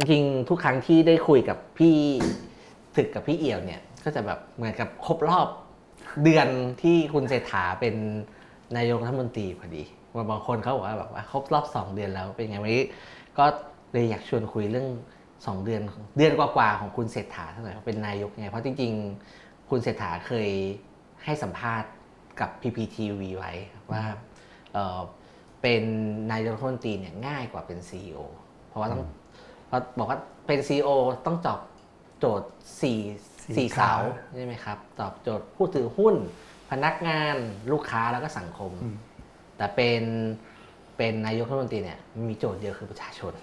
จริงๆทุกครั้งที่ได้คุยกับพี่ถึกกับพี่เอี่ยวเนี่ย ก็จะแบบเหมือนกับครบรอบเดือนที่คุณเศรษฐาเป็นนายกรัฐมนตรีพอดีว่าบางคนเขาบอกว่าแบบว่าครบรอบสองเดือนแล้วเป็นไงวันนี้ก็เลยอยากชวนคุยเรื่องสองเดือนเดือนกว่าๆของคุณเศรษฐาเท่าไหร่ว่าเป็นนายกไงเพราะจริงๆ คุณเศรษฐาเคยให้สัมภาษณ์กับ PPTV ไว้ว่าเออเป็นนายกรัฐมนตรีเนี่ยง่ายกว่าเป็น CEO เพราะว่าต้อง พราะบอกว่าเป็น CEO ต้องตอบโจทย์สี่สี่สี่ขาเสาใช่ไหมครับ ตอบโจทย์ผู้ถือหุ้น พนักงานลูกค้าแล้วก็สังคม แต่เป็นเป็นนายกรัฐมนตรีเนี่ยมีโจทย์เดียวคือประชาชน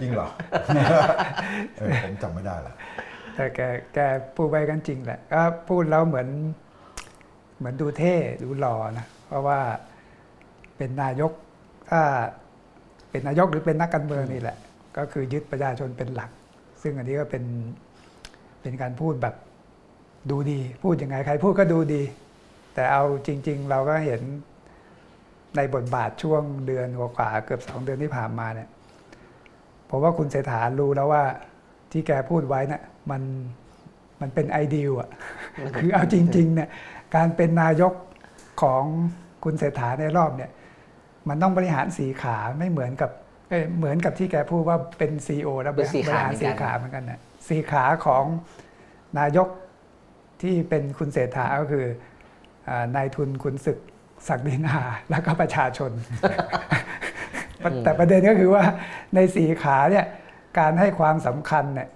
จริงเหรอเออผมจำไม่ได้ละแต่แกแกพูดไว้กันจริงแหละก็พูดแล้วเหมือนเหมือนดูเท่ดูหล่อนะเพราะว่าเป็นนายกถ้าเป็นนายกหรือเป็นนักการเมืองนี่แหละ ก็คือยึดประชาชนเป็นหลัก ซึ่งอันนี้ก็เป็นเป็นการพูดแบบดูดี พูดยังไงใครพูดก็ดูดี แต่เอาจริง ๆ เราก็เห็นในบทบาทช่วงเดือนกว่าๆเกือบสองเดือนที่ผ่านมาเนี่ยผมว่าคุณเศรษฐารู้แล้วว่าที่แกพูดไว้น่ะมันมันเป็นไอเดียอะคือเอาจริงๆเนี่ยการเป็นนายกของคุณเศรษฐาในรอบเนี่ย มันต้องบริหารสีขาไม่เหมือนกับ เอ้ยเหมือนกับที่แกพูดว่าเป็นซีอแล้วบเป็นริสี่ขาหารเหมือนกันสีขาเหมือนกันนะสีขาของนายกที่เป็นคุณเศรษฐาก็คืออานายทุนคุณศึกศักดินาแล้วก็ประชาชน แต่ประเด็นก็คือว่าในสีขาเนี่ยการให้ความสำคัญเนี่ย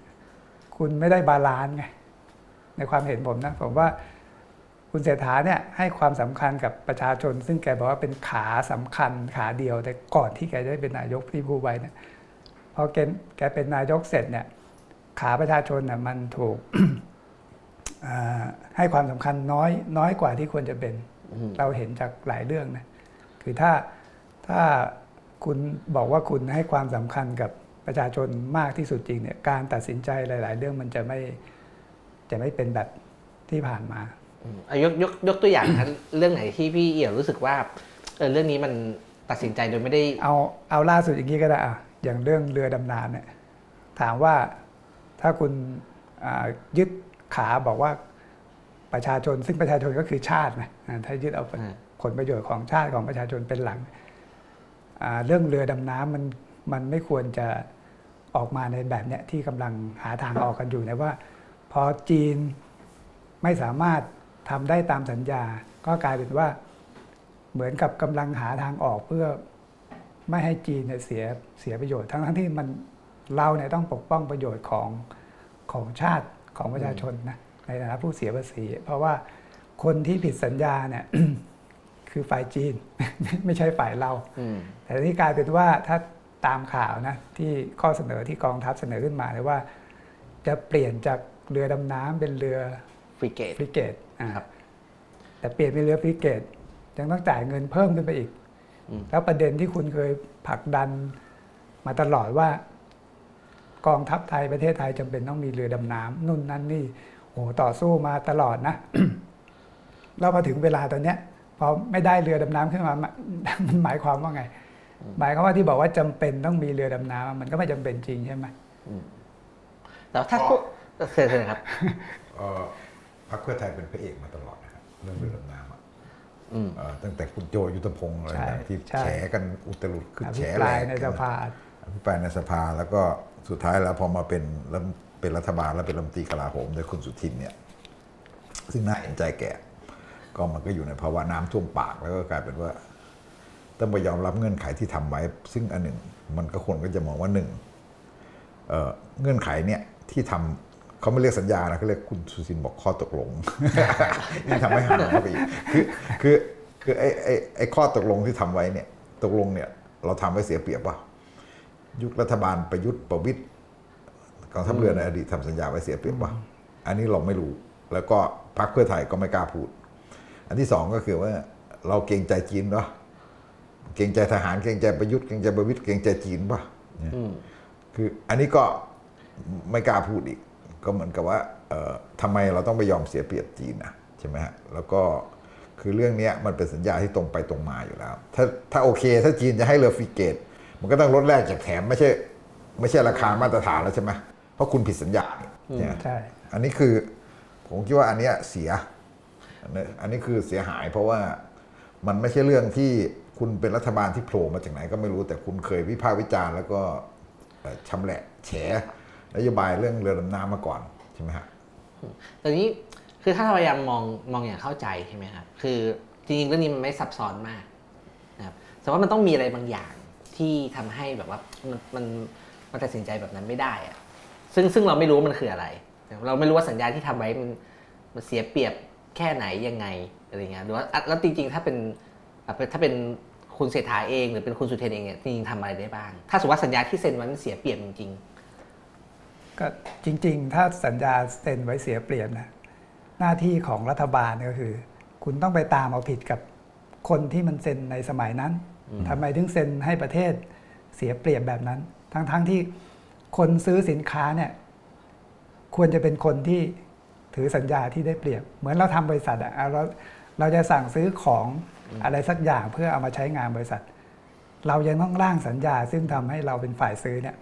คุณไม่ได้ balance ไงในความเห็นผมนะ ผมว่า คุณเศรษฐาเนี่ยให้ความสำคัญกับประชาชน ซึ่งแกบอกว่าเป็นขาสำคัญขาเดียว แต่ก่อนที่แกจะได้เป็นนายกที่พูดไว้เนี่ยพอแกแกเป็นนายกเสร็จเนี่ยขาประชาชนน่ะมันถูกอ่าให้ความสำคัญน้อยน้อยกว่าที่ควรจะเป็น เราเห็นจากหลายเรื่องนะคือถ้าถ้าคุณบอกว่าคุณให้ความสำคัญกับประชาชนมากที่สุดจริงเนี่ยการตัดสินใจหลาย ๆ เรื่องมันจะไม่จะไม่เป็นแบบที่ผ่านมา อืมอะยกยกยกตัวอย่างนะเรื่องไหนที่พี่เอี่ยวรู้สึกว่าเออเรื่องนี้มันตัดสินใจโดยไม่ได้ เอาเอาล่าสุดอย่างนี้ก็ได้อะอย่างเรื่องเรือดำน้ำเนี่ยถามว่าถ้าคุณอ่ายึดขาบอกว่าประชาชนซึ่งประชาชนก็คือชาตินะอ่าถ้ายึดเอาอ่าผลประโยชน์ของชาติของประชาชนเป็นหลักอ่าเรื่องเรือดำน้ำมันมันไม่ควรจะออกมาในแบบเนี้ยที่กำลังหาทางออกกันอยู่นะว่า พอจีนไม่สามารถ ทำได้ตามสัญญา ก็กลายเป็นว่าเหมือนกับกำลังหาทางออกเพื่อไม่ให้จีนเนี่ยเสียเสียประโยชน์ ทั้งทั้งที่มันเราเนี่ยต้องปกป้องประโยชน์ของของชาติของประชาชนนะในฐานะผู้เสียภาษี เพราะว่าคนที่ผิดสัญญาเนี่ยคือฝ่ายจีนไม่ใช่ฝ่ายเราอืมแต่ที่กลายเป็นว่าถ้าตามข่าวนะที่ข้อเสนอที่กองทัพเสนอขึ้นมาเลยว่า จะเปลี่ยนจากเรือดำน้ำเป็นเรือฟรีเกตฟริเกตอ่า ครับแต่เปลี่ยนเป็นเรือฟริเกตยังต้องจ่ายเงินเพิ่มขึ้นไปอีกอืมแล้วประเด็นที่คุณเคยผลักดันมาตลอดว่า กองทัพไทยประเทศไทยจำเป็นต้องมีเรือดำน้ำนู่นนั่นนี่โอ้โหต่อสู้มาตลอดนะแล้วพอถึงเวลาตอนเนี้ยพอไม่ได้เรือดำน้ำขึ้นมามันมันหมายความว่าไง หมายความว่าที่บอกว่าจำเป็นต้องมีเรือดำน้ำมันก็ไม่จำเป็นจริงใช่ไหมแต่ว่าถ้าพูดเสร็จครับเอ่อ พรรคเพื่อไทยเป็นพระเอกมาตลอดนะครับเรื่องเรือดำน้ำอะอืมเอ่อตั้งแต่คุณโจยุทธพงศ์อะไรใช่ต่างๆที่ใช่แฉกันอุตลุดขึ้นอแฉภิปแรรายงในสภาอภิปรายในสภาแล้วก็สุดท้ายแล้วพอมาเป็นรัฐเป็นรัฐบาลแล้วเป็นรัฐมนตรีกลาโหมโดยคุณสุทินเนี่ย ซึ่งน่าเห็นใจแกก็มันก็อยู่ในภาวะน้ำท่วมปากแล้วก็กลายเป็นว่า ต้องไปยอมรับเงื่อนไขที่ทำไว้ ซึ่งอันหนึ่งมันก็คนก็จะมองว่าหนึ่งเอ่อเงื่อนไขเนี่ยที่ทำ เขาไม่เรียกสัญญานะเขาเรียกคุณสุทินบอกข้อตกลงนี่ทำให้ห่างเข้าไปอีกคือคือคือไอ้ไอ้ไอ้ข้อตกลงที่ทำไว้เนี่ยตกลงเนี่ยเราทำไว้เสียเปรียบป่ะยุครัฐบาลประยุทธ์ประวิตยกองทัพเรือในอดีตทำสัญญาไว้เสียเปรียบป่ะอันนี้เราไม่รู้ แล้วก็พรรคเพื่อไทยก็ไม่กล้าพูด อันที่สองก็คือว่าเราเกรงใจจีนเนาะเกรงใจทหารเกรงใจประยุทธ์เกรงใจประวิตยเกรงใจจีนป่ะเนี่ยคืออันนี้ก็ไม่กล้าพูดอีก ก็เหมือนกับว่าเอ่อทำไมเราต้องไปยอมเสียเปรียบจีนนะใช่ไหมฮะแล้วก็คือเรื่องเนี้ยมันเป็นสัญญาที่ตรงไปตรงมาอยู่แล้ว ถ้าถ้าโอเค ถ้าจีนจะให้เรือฟริเกต มันก็ต้องลดแรกจากแถมไม่ใช่ ไม่ใช่ราคามาตรฐานแล้วใช่ไหมเพราะคุณผิดสัญญาเนี่ยเนี่ยใช่อันนี้คือผมคิดว่าอันเนี้ยเสียอันนี้อันนี้คือเสียหายเพราะว่ามันไม่ใช่เรื่องที่คุณเป็นรัฐบาลที่โผล่มาจากไหนก็ไม่รู้แต่คุณเคยวิพากษ์วิจารณ์แล้วก็เอ่อชำแหละแฉ นโยบายเรื่องเรือดำน้ำมาก่อนใช่ไหมฮะแต่นี้คือถ้าเราพยายามมองมองอย่างเข้าใจใช่ไหมครับคือจริงๆเรื่องนี้มันไม่ซับซ้อนมากนะครับแต่ว่ามันต้องมีอะไรบางอย่างที่ทำให้แบบว่ามันมันมันตัดสินใจแบบนั้นไม่ได้อะซึ่งซึ่งเราไม่รู้ว่ามันคืออะไร เราไม่รู้ว่าสัญญาที่ทำไว้มันมันเสียเปรียบแค่ไหนยังไงอะไรเงี้ยหรือว่าแล้วจริง ๆ ถ้าเป็นถ้าเป็นคุณเศรษฐาเองหรือเป็นคุณสุเทนเองเนี่ยจริงๆทำอะไรได้บ้าง ถ้าสมมติว่าสัญญาที่เซ็นไว้มันเสียเปรียบจริง ก็จริง ๆ ถ้าสัญญาเซ็นไว้เสียเปรียบนะหน้าที่ของรัฐบาลก็คือ คุณต้องไปตามเอาผิดกับคนที่มันเซ็นในสมัยนั้นทำไมถึงเซ็นให้ประเทศเสียเปรียบแบบนั้น ทั้งๆที่คนซื้อสินค้าเนี่ยควรจะเป็นคนที่ถือสัญญาที่ได้เปรียบ เหมือนเราทำบริษัทอะเราเราจะสั่งซื้อของอะไรสักอย่างเพื่อเอามาใช้งานบริษัท เรายังต้องร่างสัญญาซึ่งทำให้เราเป็นฝ่ายซื้อเนี่ย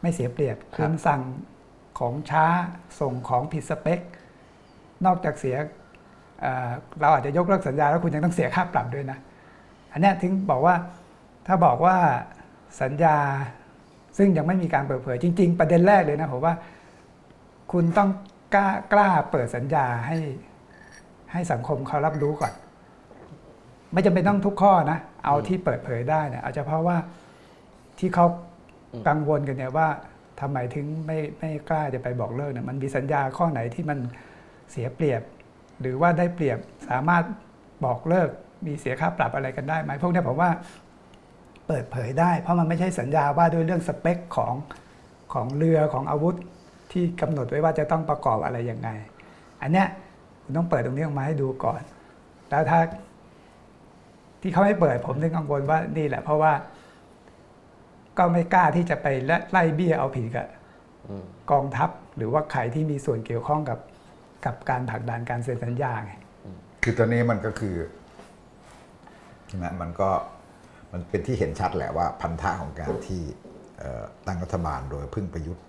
ไม่เสียเปรียบครับคุณสั่งของช้าส่งของผิดสเปค นอกจากเสียเอ่อเราอาจจะยกเลิกสัญญาแล้วคุณยังต้องเสียค่าปรับด้วยนะ อันเนี้ยถึงบอกว่าถ้าบอกว่าสัญญาซึ่งยังไม่มีการเปิดเผยจริง ๆ ประเด็นแรกเลยนะผมว่าคุณต้องกล้ากล้าเปิดสัญญาให้ให้สังคมเขารับรู้ก่อน ไม่จำเป็นต้องทุกข้อนะ เอาที่เปิดเผยได้เนี่ยเอาเฉพาะว่าที่เขา กังวลกันเนี่ยว่าทำไมถึงไม่ไม่กล้าจะไปบอกเลิกเนี่ยมันมีสัญญาข้อไหนที่มันเสียเปรียบ หรือว่าได้เปรียบสามารถบอกเลิกมีเสียค่าปรับอะไรกันได้ไหมพวกนี้ผมว่าเปิดเผยได้ เพราะมันไม่ใช่สัญญาว่าด้วยเรื่องสเปคของของเรือของอาวุธที่กำหนดไว้ว่าจะต้องประกอบอะไรยังไง อันเนี้ยคุณต้องเปิดตรงนี้ออกมาให้ดูก่อน แล้วถ้าที่เขาไม่เปิดผมถึงกังวลว่านี่แหละเพราะว่า ก็ไม่กล้าที่จะไปไล่เบี้ยเอาผิดกับอืมกองทัพหรือว่าใครที่มีส่วนเกี่ยวข้องกับกับการผลักดันการเซ็นสัญญาไงคือตอนนี้มันก็คือใช่ไหมมันก็มันเป็นที่เห็นชัดแหละว่าพันธะของการที่เอ่อตั้งรัฐบาลโดยพึ่งประยุทธ์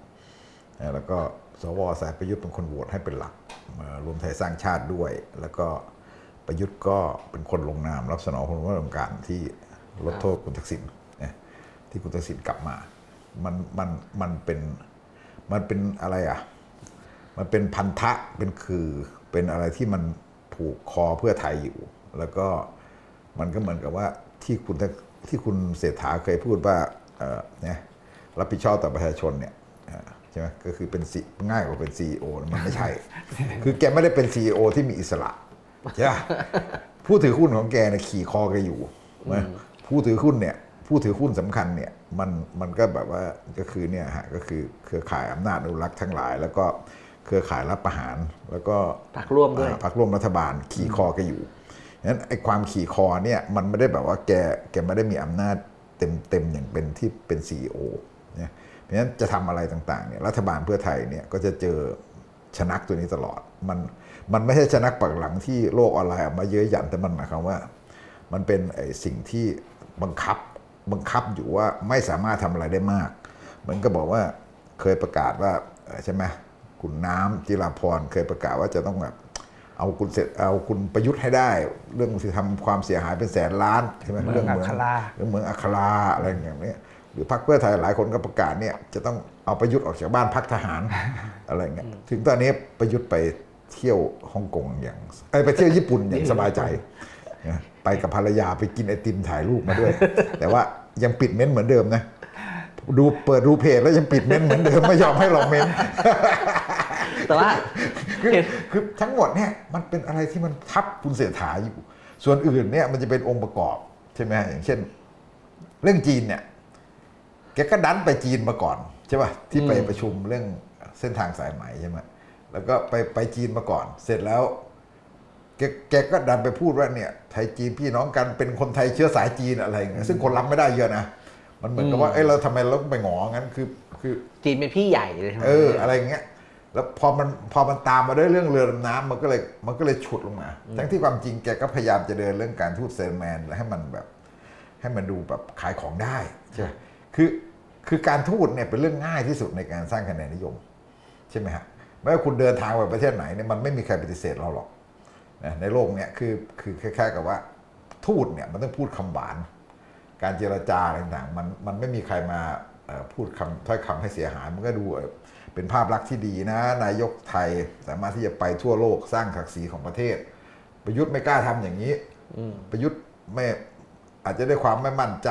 เอ่อแล้วก็สวสายประยุทธ์เป็นคนโหวตให้เป็นหลักเอ่อรวมไทยสร้างชาติด้วย แล้วก็ประยุทธ์ก็เป็นคนลงนาม รับสนองพระราชการที่ลดโทษคุณทักษิณนะ ที่คุณทักษิณกลับมา มันมันมันเป็นมันเป็นอะไรอะ มันเป็นพันธะเป็นคือเป็นอะไรที่มันผูกคอเพื่อไทยอยู่ แล้วก็มันก็เหมือนกับว่าที่คุณทักที่คุณเศรษฐาเคยพูดว่าเอ่อเนี่ยรับผิดชอบต่อประชาชนเนี่ยเอ่อใช่ไหมก็คือเป็น C- ง่ายกว่าเป็น CEO นะมันไม่ใช่ คือแกไม่ได้เป็น CEO ที่มีอิสระใช่ปะผู้ถือหุ้นของแกเนี่ยขี่คอแกอยู่นะผู้ถือหุ้นเนี่ย ผู้ถือหุ้นสำคัญเนี่ยมันมันก็แบบว่าก็คือเนี่ยฮะก็คือเครือข่ายอำนาจอนุรักษ์ทั้งหลาย แล้วก็เครือข่ายรับประหาร แล้วก็พรรคร่วมด้วยอ่าพรรคร่วมรัฐบาลขี่คอแกอยู่นั้นไอ้ความขี่คอเนี่ยมันไม่ได้แบบว่าแกแกไม่ได้มีอำนาจเต็มเต็มอย่างเป็นที่เป็นซีอเนี่ยเพราะฉะนั้นจะทำอะไรต่างๆเนี่ยรัฐบาลเพื่อไทยเนี่ยก็จะเจอชนักตัวนี้ตลอดมันมันไม่ใช่ชนักปักหลังที่โลกออนไลน์ออกมาเยอะหยันแต่มันหมายความว่า มันเป็นไอ้สิ่งที่บังคับ บังคับอยู่ว่าไม่สามารถทำอะไรได้มากเหมือนก็บอกว่าเคยประกาศว่าเอ่อใช่ไหมคุณน้ำจิราพรเคยประกาศว่าจะต้องแบบเอาคุณเสร็จเอาคุณประยุทธ์ให้ได้ เรื่องที่ทำความเสียหายเป็นแสนล้านใช่ไหมเมืองอัคราเรื่องเมืองอัคราอะไรอย่างเนี้ยหรือพรรคเพื่อไทยหลายคนก็ประกาศเนี่ยจะต้องเอาประยุทธ์ออกจากบ้านพักทหารอะไรเงี้ยถึงตอนนี้ประยุทธ์ไปเที่ยวฮ่องกงอย่างเอ้ยไปเที่ยวญี่ปุ่นอย่างสบายใจนะไปกับภรรยาไปกินไอติมถ่ายรูปมาด้วย แต่ว่า ยังปิดเม้นต์เหมือนเดิมนะดูเปิดดูเพจแล้วยังปิดเม้นต์เหมือนเดิมไม่ยอมให้เราเม้นต์แต่ว่าคือเห็นคือทั้งหมดเนี่ยมันเป็นอะไรที่มันทับคุณเสถาอยู่ ส่วนอื่นเนี่ยมันจะเป็นองค์ประกอบใช่ไหมอย่างเช่น เรื่องจีนเนี่ยแกก็ดันไปจีนมาก่อนใช่ป่ะที่ไปประชุมเรื่องเส้นทางสายไหมใช่ไหมแล้วก็ไปไปจีนมาก่อน เสร็จแล้ว แกแกก็ดันไปพูดว่าเนี่ยไทยจีนพี่น้องกันเป็นคนไทยเชื้อสายจีนอะไรอย่างเงี้ยซึ่งคนรับไม่ได้เยอะนะมันเหมือนกับว่าเอ้ยเราทำไมเราต้องไปหงองั้นคือคือจีนเป็นพี่ใหญ่เลยใช่ไหมเอออะไรอย่างเงี้ยแล้วพอมันพอมันตามมาด้วยเรื่องเรือดำน้ำมันก็เลยมันก็เลยฉุดลงมา ทั้งที่ความจริงแกก็พยายามจะเดินเรื่องการทูตเซลแมนให้มันแบบ ให้มันดูแบบขายของได้ใช่ไหมคือคือการทูตเนี่ยเป็นเรื่องง่ายที่สุดในการสร้างคะแนนนิยม ใช่ไหมฮะไม่ว่าคุณเดินทางไปประเทศไหนเนี่ยมันไม่มีใครปฏิเสธเราหรอกนะ ในโลกเนี่ยคือคือคล้ายๆกับว่าทูตเนี่ยมันต้องพูดคำหวาน การเจรจาต่างๆมันมันไม่มีใครมาพูดคำถ้อยคำให้เสียหายมันก็ดูเป็นภาพลักษณ์ที่ดีนะ นายกไทยสามารถที่จะไปทั่วโลกสร้างศักดิ์ศรีของประเทศ ประยุทธ์ไม่กล้าทำอย่างนี้ประยุทธ์ไม่อาจจะได้ความไม่มั่นใจ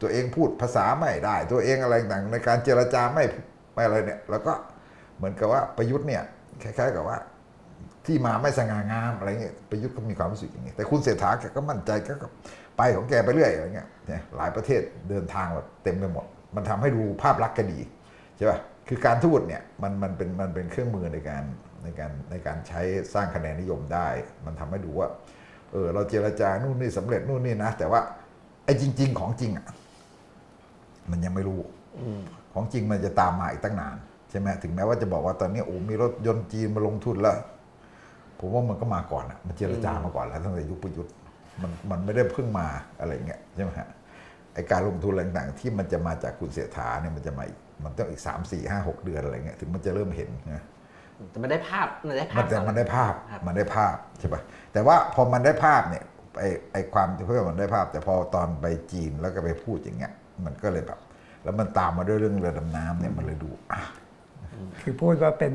ตัวเองพูดภาษาไม่ได้ ตัวเองอะไรต่างๆในการเจรจาไม่ไม่อะไรเนี่ย แล้วก็เหมือนกับว่าประยุทธ์เนี่ยคล้าย ๆ กับว่า ที่มาไม่สง่างามอะไรเงี้ยประยุทธ์ก็มีความรู้สึกอย่างนี้แต่คุณเศรษฐาแกก็มั่นใจแกก็ไปของแกไปเรื่อยอะไรเงี้ยเนี่ยหลายประเทศเดินทางแบบเต็มไปหมด มันทำให้ดูภาพลักษณ์ก็ดีใช่ป่ะคือการทูตเนี่ยมันมันเป็นมันเป็นเครื่องมือในการในการในการใช้สร้างคะแนนนิยมได้ มันทำให้ดูว่าเออเราเจรจานู่นนี่สำเร็จนู่นนี่นะ แต่ว่าไอ้จริง ๆ ของจริงอะมันยังไม่รู้ของจริงมันจะตามมาอีกตั้งนานใช่ไหมถึงแม้ว่าจะบอกว่าตอนนี้โอ้มีรถยนต์จีนมาลงทุนแล้ว ผมว่ามันก็มาก่อนอะมันเจรจามาก่อนแล้วตั้งแต่ยุคประยุทธ์มันมันไม่ได้เพิ่งมาอะไรเงี้ยใช่ไหมฮะไอการลงทุนอะไรต่างๆที่มันจะมาจากคุณเสถาเนี่ยมันจะมาอีกมันต้องอีกสามสี่ห้าหกเดือนอะไรเงี้ยถึงมันจะเริ่มเห็นนะแต่มันได้ภาพมันได้ภามัพนแต่มันได้ภาพครับมันได้ภาพใช่ปะแต่ว่าพอมันได้ภาพเนี่ยไอไอความที่เพื่อมันได้ภาพ แต่พอตอนไปจีนแล้วก็ไปพูดอย่างเงี้ยมันก็เลยแบบ แล้วมันตามมาด้วยเรื่องเรือดำน้ำเนี่ยมันเลยดูอะคือพูดว่าเป็น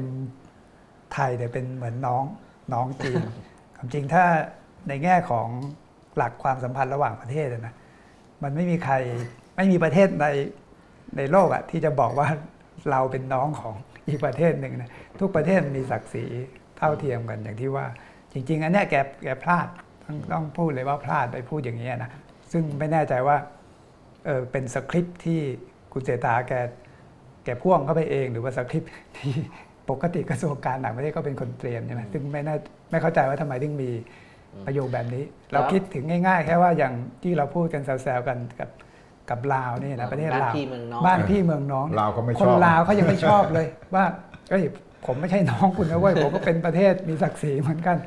ไทยแต่เป็นเหมือนน้อง น้องจีนความจริงถ้าในแง่ของหลักความสัมพันธ์ระหว่างประเทศนะมันไม่มีใครไม่มีประเทศในในโลกอะที่จะบอกว่าเราเป็นน้องของอีกประเทศหนึ่งนะทุกประเทศมีศักดิ์ศรีเท่าเทียมกันอย่างที่ว่า จริง ๆ อันเนี้ยแกแกพลาดต้องต้องพูดเลยว่าพลาดไปพูดอย่างนี้นะซึ่งไม่แน่ใจว่าเออเป็นสคริปต์ที่คุณเสถาแกแกพ่วงเข้าไปเอง หรือว่าสคริปต์ที่ ปกติกระทรวงการต่างประเทศก็เป็นคนเตรียมใช่ไหมซึ่งไม่น่าไม่เข้าใจว่าทำไมถึงมีประโยคแบบนี้ เราคิดถึงง่ายๆ แค่ว่าอย่างที่เราพูดกันแซวๆกันกับกับลาวนี่นะประเทศบ้านลาวพี่เมืองน้องบ้านพี่เมืองน้องลาวเขาไม่ชอบคนลาวเขายังไม่ชอบเลยว่าเอ้ยผมไม่ใช่น้องคุณนะเว้ยผมก็เป็นประเทศมีศักดิ์ศรีเหมือนกัน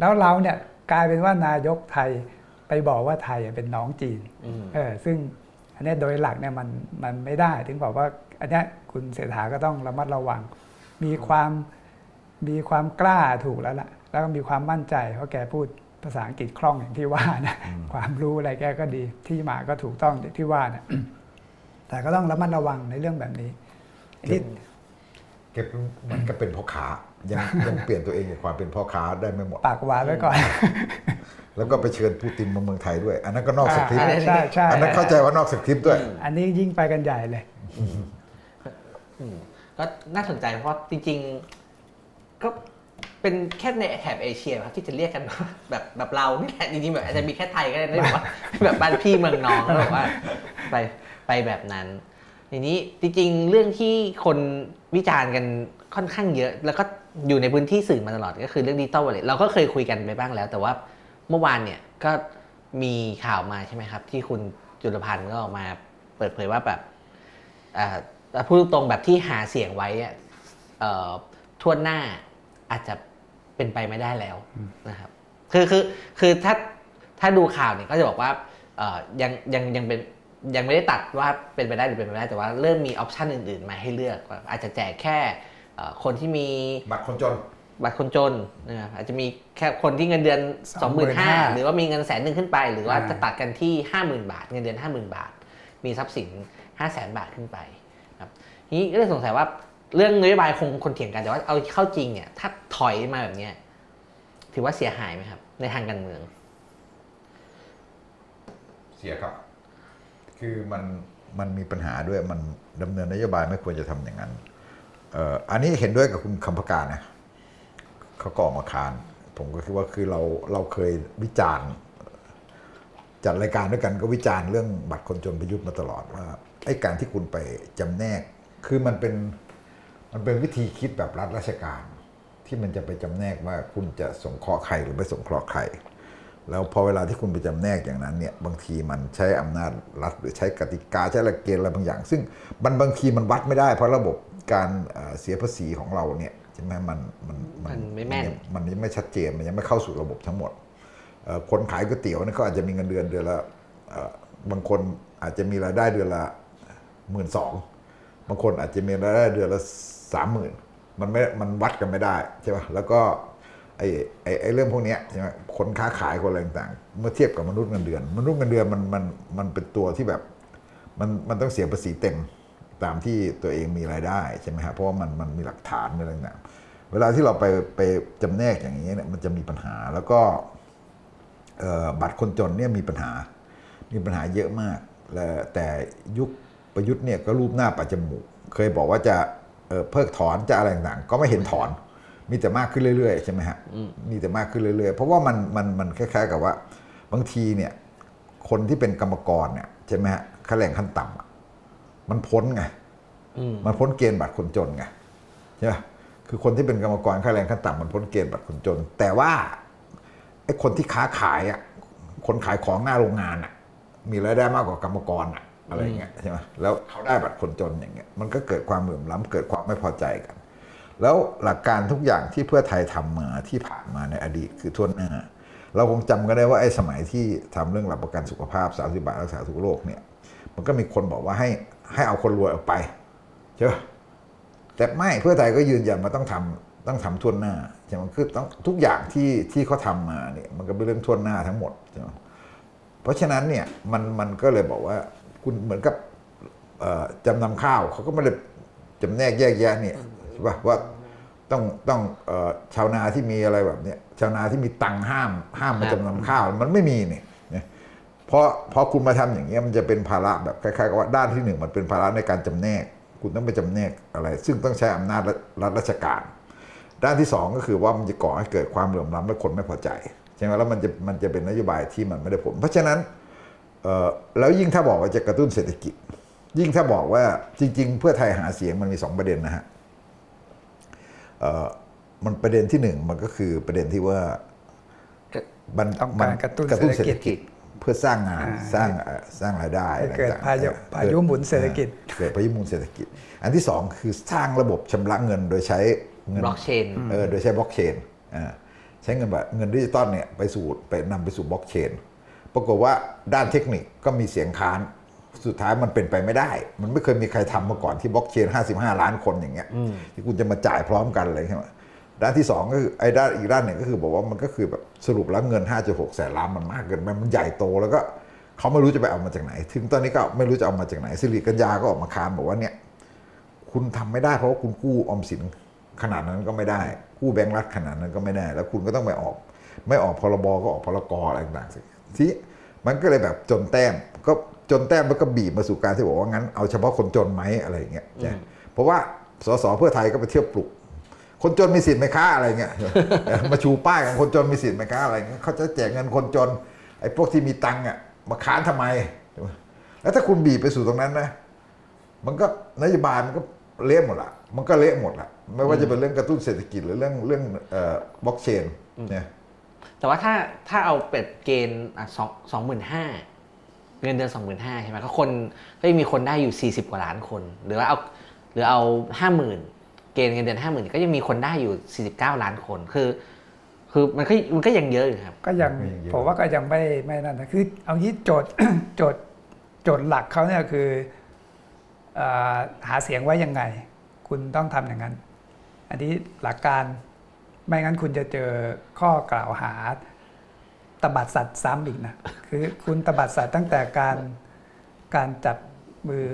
แล้วเราเนี่ยกลายเป็นว่านายกไทยไปบอกว่าไทยเป็นน้องจีนอืมเออซึ่งอันเนี้ยโดยหลักเนี่ยมันมันไม่ได้ ถึงบอกว่าอันเนี้ยคุณเศรษฐาก็ต้องระมัดระวัง มีความมีความกล้าถูกแล้วล่ะ แล้วก็มีความมั่นใจ เพราะแกพูดภาษาอังกฤษคล่องอย่างที่ว่านะความรู้อะไรแกก็ดีที่มาก็ถูกต้องอย่างที่ว่านะแต่ก็ต้องระมัดระวังในเรื่องแบบนี้อันนี้เก็บเหมือนกับเป็นพ่อค้ายังยังเปลี่ยนตัวเองจากความเป็นพ่อค้าได้ไม่หมดปากหวานไว้ก่อน แล้วก็ไปเชิญปูตินมาเมืองไทยด้วย อันนั้นก็นอกสคริปต์อ่าใช่ใช่อันนั้นเข้าใจว่านอกสคริปต์ด้วย อันนี้ยิ่งไปกันใหญ่เลยอืม ก็น่าสนใจเพราะจริง ๆ ก็เป็นแค่ในแถบเอเชียครับที่จะเรียกกันว่าแบบแบบเรานี่แหละจริงๆแบบอาจจะมีแค่ไทยก็ได้ไม่บอกว่าแบบบ้านพี่เมืองน้องแล้วแบบว่าไปไปแบบนั้นทีนี้จริงๆ เรื่องที่คนวิจารณ์กันค่อนข้างเยอะ แล้วก็อยู่ในพื้นที่สื่อมาตลอดก็คือเรื่องดิจิตอลวอลเล็ตเราก็เคยคุยกันไปบ้างแล้ว แต่ว่าเมื่อวานเนี่ยก็มีข่าวมาใช่ไหมครับ ที่คุณจุลพันธ์ก็ออกมาเปิดเผยว่าแบบ อ่าพูดตรงๆแบบที่หาเสียงไว้อะเอ่อทั่วหน้าอาจจะเป็นไปไม่ได้แล้วนะครับ คือคือคือถ้าถ้าดูข่าวเนี่ยก็จะบอกว่าเอ่อยังยังยังเป็นยังไม่ได้ตัดว่าเป็นไปได้หรือเป็นไปไม่ได้แต่ว่าเริ่มมีออปชันอื่นๆ มาให้เลือกว่าอาจจะแจกแค่เอ่อคนที่มีบัตรคนจนบัตรคนจนนะครับอาจจะมีแค่คนที่เงินเดือน 25,000 25,000หรือว่ามีเงินแสนหนึ่งขึ้นไป หรือว่าอ่าจะตัดกันที่ 50,000 บาท เงินเดือน 50,000 บาท มีทรัพย์สิน 500,000 บาทขึ้นไปครับที นี้ก็เลยสงสัยว่าเรื่องนโยบายคงคนเถียงกันแต่ว่าเอาเข้าจริงเนี่ย ถ้าถอยมาแบบเนี้ยถือว่าเสียหายไหมครับ ในทางการเมือง เสียครับ คือมันมันมีปัญหาด้วยมันดำเนินนโยบายไม่ควรจะทำอย่างนั้นเอ่ออันนี้เห็นด้วยกับคุณคำพการนะเขาก็อมาคานผมก็คิดว่าคือเราเราเคยวิจารณ์ จัดรายการด้วยกันก็วิจารณ์เรื่องบัตรคนจนประยุทธ์มาตลอดว่าไอ้การที่คุณไปจำแนก คือมันเป็นมันเป็นวิธีคิดแบบรัฐราชการ ที่มันจะไปจำแนกว่าคุณจะสงเคราะห์ใครหรือไม่สงเคราะห์ใคร แล้วพอเวลาที่คุณไปจำแนกอย่างนั้นเนี่ยบางทีมันใช้อำนาจรัฐหรือใช้กติกาใช้หลักเกณฑ์อะไรบางอย่าง ซึ่งมันบางทีมันวัดไม่ได้ เพราะระบบการเอ่อเสียภาษีของเราเนี่ยใช่ไหมมันมันมันไม่แม่นยังมันยังไม่ชัดเจนมันยังไม่เข้าสู่ระบบทั้งหมดเอ่อคนขายก๋วยเตี๋ยวเนี่ยเขาอาจจะมีเงินเดือนเดือนละเอ่อบางคนอาจจะมีรายได้เดือนละหมื่นสอง บางคนอาจจะมีรายได้เดือนละสามหมื่นมันไม่ มันวัดกันไม่ได้ใช่ป่ะ แล้วก็ไอ้ไอ้ไอ้เรื่องพวกนี้ใช่ไหมคนค้าขายคนอะไรต่างเมื่อเทียบกับมนุษย์เงินเดือน มนุษย์เงินเดือนมันมันมันเป็นตัวที่แบบมันมันต้องเสียภาษีเต็มตามที่ตัวเองมีรายได้ใช่ไหมครับเพราะว่ามันมันมีหลักฐานมีอะไรต่างเวลาที่เราไปไปจำแนกอย่างนี้เนี่ยมันจะมีปัญหาแล้วก็บัตรคนจนเนี่ยมีปัญหา มีปัญหาเยอะมากและแต่ยุค ประยุทธ์เนี่ยก็รูปหน้าปัจจมูก เคยบอกว่าจะเอ่อเพิกถอนจะอะไรต่างๆ ก็ไม่เห็นถอน มีแต่มากขึ้นเรื่อยๆใช่ไหมฮะมีแต่มากขึ้นเรื่อยๆ เพราะว่ามันมันมันคล้ายๆกับว่า บางทีเนี่ยคนที่เป็นกรรมกรเนี่ยใช่ไหมฮะค่าแรงขั้นต่ำอะมันพ้นไงอืมมันพ้นเกณฑ์บัตรคนจนไงใช่ไหมคือคนที่เป็นกรรมกรค่าแรงขั้นต่ำมันพ้นเกณฑ์บัตรคนจน แต่ว่าไอ้คนที่ค้าขายอะคนขายของหน้าโรงงานอะมีรายได้มากกว่ากรรมกรอะ อะไรเงี้ยใช่ไหมแล้วเขาได้บัตรคนจนอย่างเงี้ยมันก็เกิดความเหลื่อมล้ำเกิดความไม่พอใจกัน แล้วหลักการทุกอย่างที่เพื่อไทยทำมาที่ผ่านมาในอดีตคือทั่วหน้าเราคงจำกันได้ว่าไอ้สมัยที่ทำเรื่องหลักประกันสุขภาพ 30 บาทรักษาทุกโรคเนี่ยมันก็มีคนบอกว่าให้ให้เอาคนรวยออกไปใช่ไหมแต่ไม่เพื่อไทยก็ยืนยันมาต้องทำต้องทำทั่วหน้าใช่ไหมคือต้องทุกอย่างที่ที่เขาทำมาเนี่ยมันก็เป็นเรื่องทั่วหน้าทั้งหมดใช่ไหมเพราะฉะนั้นเนี่ยมันมันก็เลยบอกว่า คุณเหมือนกับเอ่อจำนำข้าวเขาก็ไม่ได้จำแนกแยกแยะเนี่ยใช่ปะว่าต้องต้องเอ่อชาวนาที่มีอะไรแบบเนี้ยชาวนาที่มีตังค์ห้ามห้ามมาจำนำข้าวมันไม่มีเนี่ยเนี่ยเพราะเพราะคุณมาทำอย่างเงี้ยมันจะเป็นภาระแบบคล้ายๆกับว่าด้านที่หนึ่งมันเป็นภาระในการจำแนก คุณต้องไปจำแนกอะไร ซึ่งต้องใช้อำนาจรัฐราชการ ด้านที่สองก็คือว่ามันจะก่อให้เกิดความเหลื่อมล้ำและคนไม่พอใจใช่ไหมแล้วมันจะมันจะเป็นนโยบายที่มันไม่ได้ผล เพราะฉะนั้นเอ่อ แล้วยิ่งถ้าบอกว่าจะกระตุ้นเศรษฐกิจ ยิ่งถ้าบอกว่าจริง ๆ เพื่อไทยหาเสียงมันมีสองประเด็นนะฮะเอ่อมันประเด็นที่หนึ่งมันก็คือประเด็นที่ว่ามันต้องมัการกระตุ้นกระตุ้นเศเศรรษษฐฐกิกิจจเพื่อสร้างงานอ่าสร้างเอ่อสร้างรายได้ให้เกิดต่งๆพายุเออพายุหมุนเศรษฐกิจเกิดพายุหมุนเศรษฐกิจ อันที่สองคือสร้างระบบชำระเงินโดยใช้เงิน blockchain เออโดยใช้บล็อกเชนอ่าใช้เงินแบบเงินดิจิตอลเนี่ยไปสู่ไปนำไปสู่บล็อกเชน ปรากฏว่าด้านเทคนิคก็มีเสียงค้านสุดท้ายมันเป็นไปไม่ได้ มันไม่เคยมีใครทำมาก่อนที่บล็อกเชน 55 ล้านคนอย่างเงี้ยที่คุณจะมาจ่ายพร้อมกันเลยใช่ไหมด้านที่สองก็คือไอ้ด้านอีกด้านหนึ่งก็คือบอกว่ามันก็คือแบบสรุปแล้วเงิน 5.6 แสนล้านมันมากเกินไปมันใหญ่โตแล้วก็เขาไม่รู้จะไปเอามาจากไหน ถึงตอนนี้ก็ไม่รู้จะเอามาจากไหนสิริกัญญาก็ออกมาค้านบอกว่าเนี่ยคุณทำไม่ได้เพราะว่าคุณกู้ออมสินขนาดนั้นก็ไม่ได้กู้แบงก์รัฐขนาดนั้นก็ไม่ได้ แล้วคุณก็ต้องไปออก ไม่ออกพรบก็ออกพรกอะไรต่างๆ สิทีมันก็เลยแบบจนแต้มก็จนแต้มแล้วก็บีบมาสู่การที่บอกว่างั้นเอาเฉพาะคนจนไหมอะไรอย่างเงี้ยนะเพราะว่าสสเพื่อไทยก็ไปเที่ยวปลุก คนจนมีสิทธิ์ไหมค้าอะไรเงี้ยมาชูป้ายกันคนจนมีสิทธิ์ไหมค้าอะไรเงี้ยเขาจะแจกเงินคนจนไอ้พวกที่มีตังค์อะมาค้านทำไมใช่ไหมแล้วถ้าคุณบีบไปสู่ตรงนั้นนะ มันก็นโยบายมันก็เละหมดละมันก็เละหมดละไม่ว่าจะเป็นเรื่องกระตุ้นเศรษฐกิจหรือเรื่องเรื่องเอ่อบล็อกเชนเนี่ย แต่ว่าถ้าถ้าเอาเป็ดเกณฑ์อะสองสองหมื่นห้าเงินเดือนสองหมื่นห้าใช่ไหมก็คนก็ยังมีคนได้อยู่สี่สิบกว่าล้านคน หรือว่าเอาหรือเอาห้าหมื่นเกณฑ์เงินเดือนห้าหมื่นก็ยังมีคนได้อยู่สี่สิบเก้าล้านคนคือ คือมันก็มันก็ยังเยอะอยู่ครับ ก็ยังก็ยังเยอะผมว่าก็ยังไม่ไม่นั่นนะคือเอางี้โจทย์โจทย์โจทย์หลักเขาเนี่ยคือเออหาเสียงไว้ยังไง คุณต้องทำอย่างนั้น อันนี้หลักการ ไม่งั้นคุณจะเจอข้อกล่าวหาตบัดสัตว์ซ้ำอีกนะคือคุณตบัดสัตว์ตั้งแต่การการจับมือ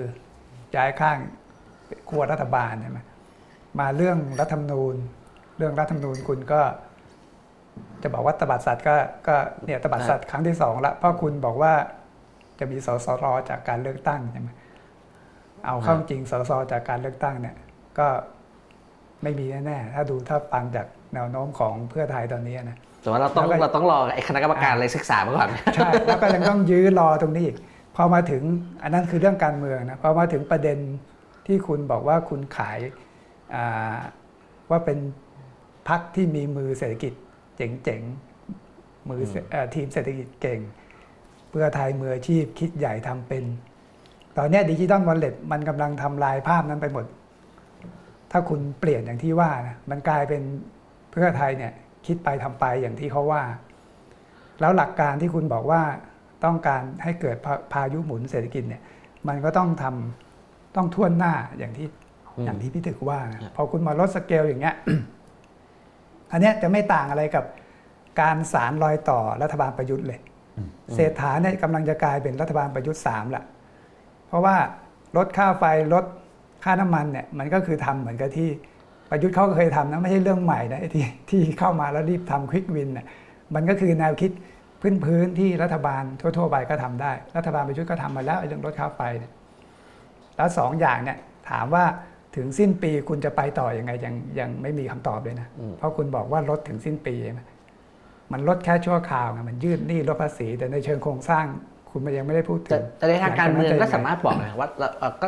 ย้ายข้างขั้วรัฐบาลใช่ไหมมาเรื่องรัฐธรรมนูญ เรื่องรัฐธรรมนูญคุณก็ จะบอกว่าตบัดสัตว์ก็ก็เนี่ยตบัดสัตว์ครั้งที่สองละเพราะคุณบอกว่าจะมีสสรจากการเลือกตั้งใช่ไหมเอาเข้าจริงสสจากการเลือกตั้งเนี่ย ก็ไม่มีแน่ๆถ้าดูถ้าฟังจาก แนวโน้มของเพื่อไทยตอนนี้นะแต่ว่าเราต้องแล้วก็เราต้องรอไอ้คณะกรรมการอะไรศึกษามาก่อนใช่แล้วก็ยังต้องยื้อรอตรงนี้อีกพอมาถึงอันนั้นคือเรื่องการเมืองนะพอมาถึงประเด็นที่คุณบอกว่าคุณขายอ่าว่าเป็นพักที่มีมือเศรษฐกิจเจ๋งๆมือเศรเอ่อทีมเศรษฐกิจเก่ง เพื่อไทยมืออาชีพคิดใหญ่ทำเป็น ตอนเนี้ดิจิตอลวอลเล็ตมันกำลังทำลายภาพนั้นไปหมด ถ้าคุณเปลี่ยนอย่างที่ว่านะมันกลายเป็นเพื่อไทยเนี่ยคิดไปทำไปอย่างที่เขาว่า แล้วหลักการที่คุณบอกว่าต้องการให้เกิดพาพายุหมุนเศรษฐกิจเนี่ย มันก็ต้องทำต้องท่วนหน้าอย่างที่อืมอย่างที่พี่ถึกว่านะครับพอคุณมาลดสเกลอย่างเงี้ยอันเนี้ยจะไม่ต่างอะไรกับการสารรอยต่อรัฐบาลประยุทธ์เลยเศรษฐาเนี่ยกำลังจะกลายเป็นรัฐบาลประยุทธ์สามละเพราะว่าลดค่าไฟลดค่าน้ำมันเนี่ย มันก็คือทำเหมือนกับที่ ประยุทธ์เขาก็เคยทำนะไม่ใช่เรื่องใหม่นะไอ้ที่ที่เข้ามาแล้วรีบทำควิกวินเนี่ยมันก็คือแนวคิดพื้นๆที่รัฐบาลทั่วๆไปก็ทำได้ รัฐบาลประยุทธ์ก็ทำมาแล้วไอ้เรื่องลดค่าไฟเนี่ยแล้วสองอย่างเนี่ยถามว่าถึงสิ้นปีคุณจะไปต่ออยังไงยังยังไม่มีคำตอบเลยนะอืมเพราะคุณบอกว่าลดถึงสิ้นปีใช่ไหมมันลดแค่ชั่วคราวไงมันยืดหนี้ลดภาษี แต่ในเชิงโครงสร้างคุณมันยังไม่ได้พูดถึแต่งแต่ในทางการเมืองหลัก็จสามารถบอกนะว่าเราเอ่อก็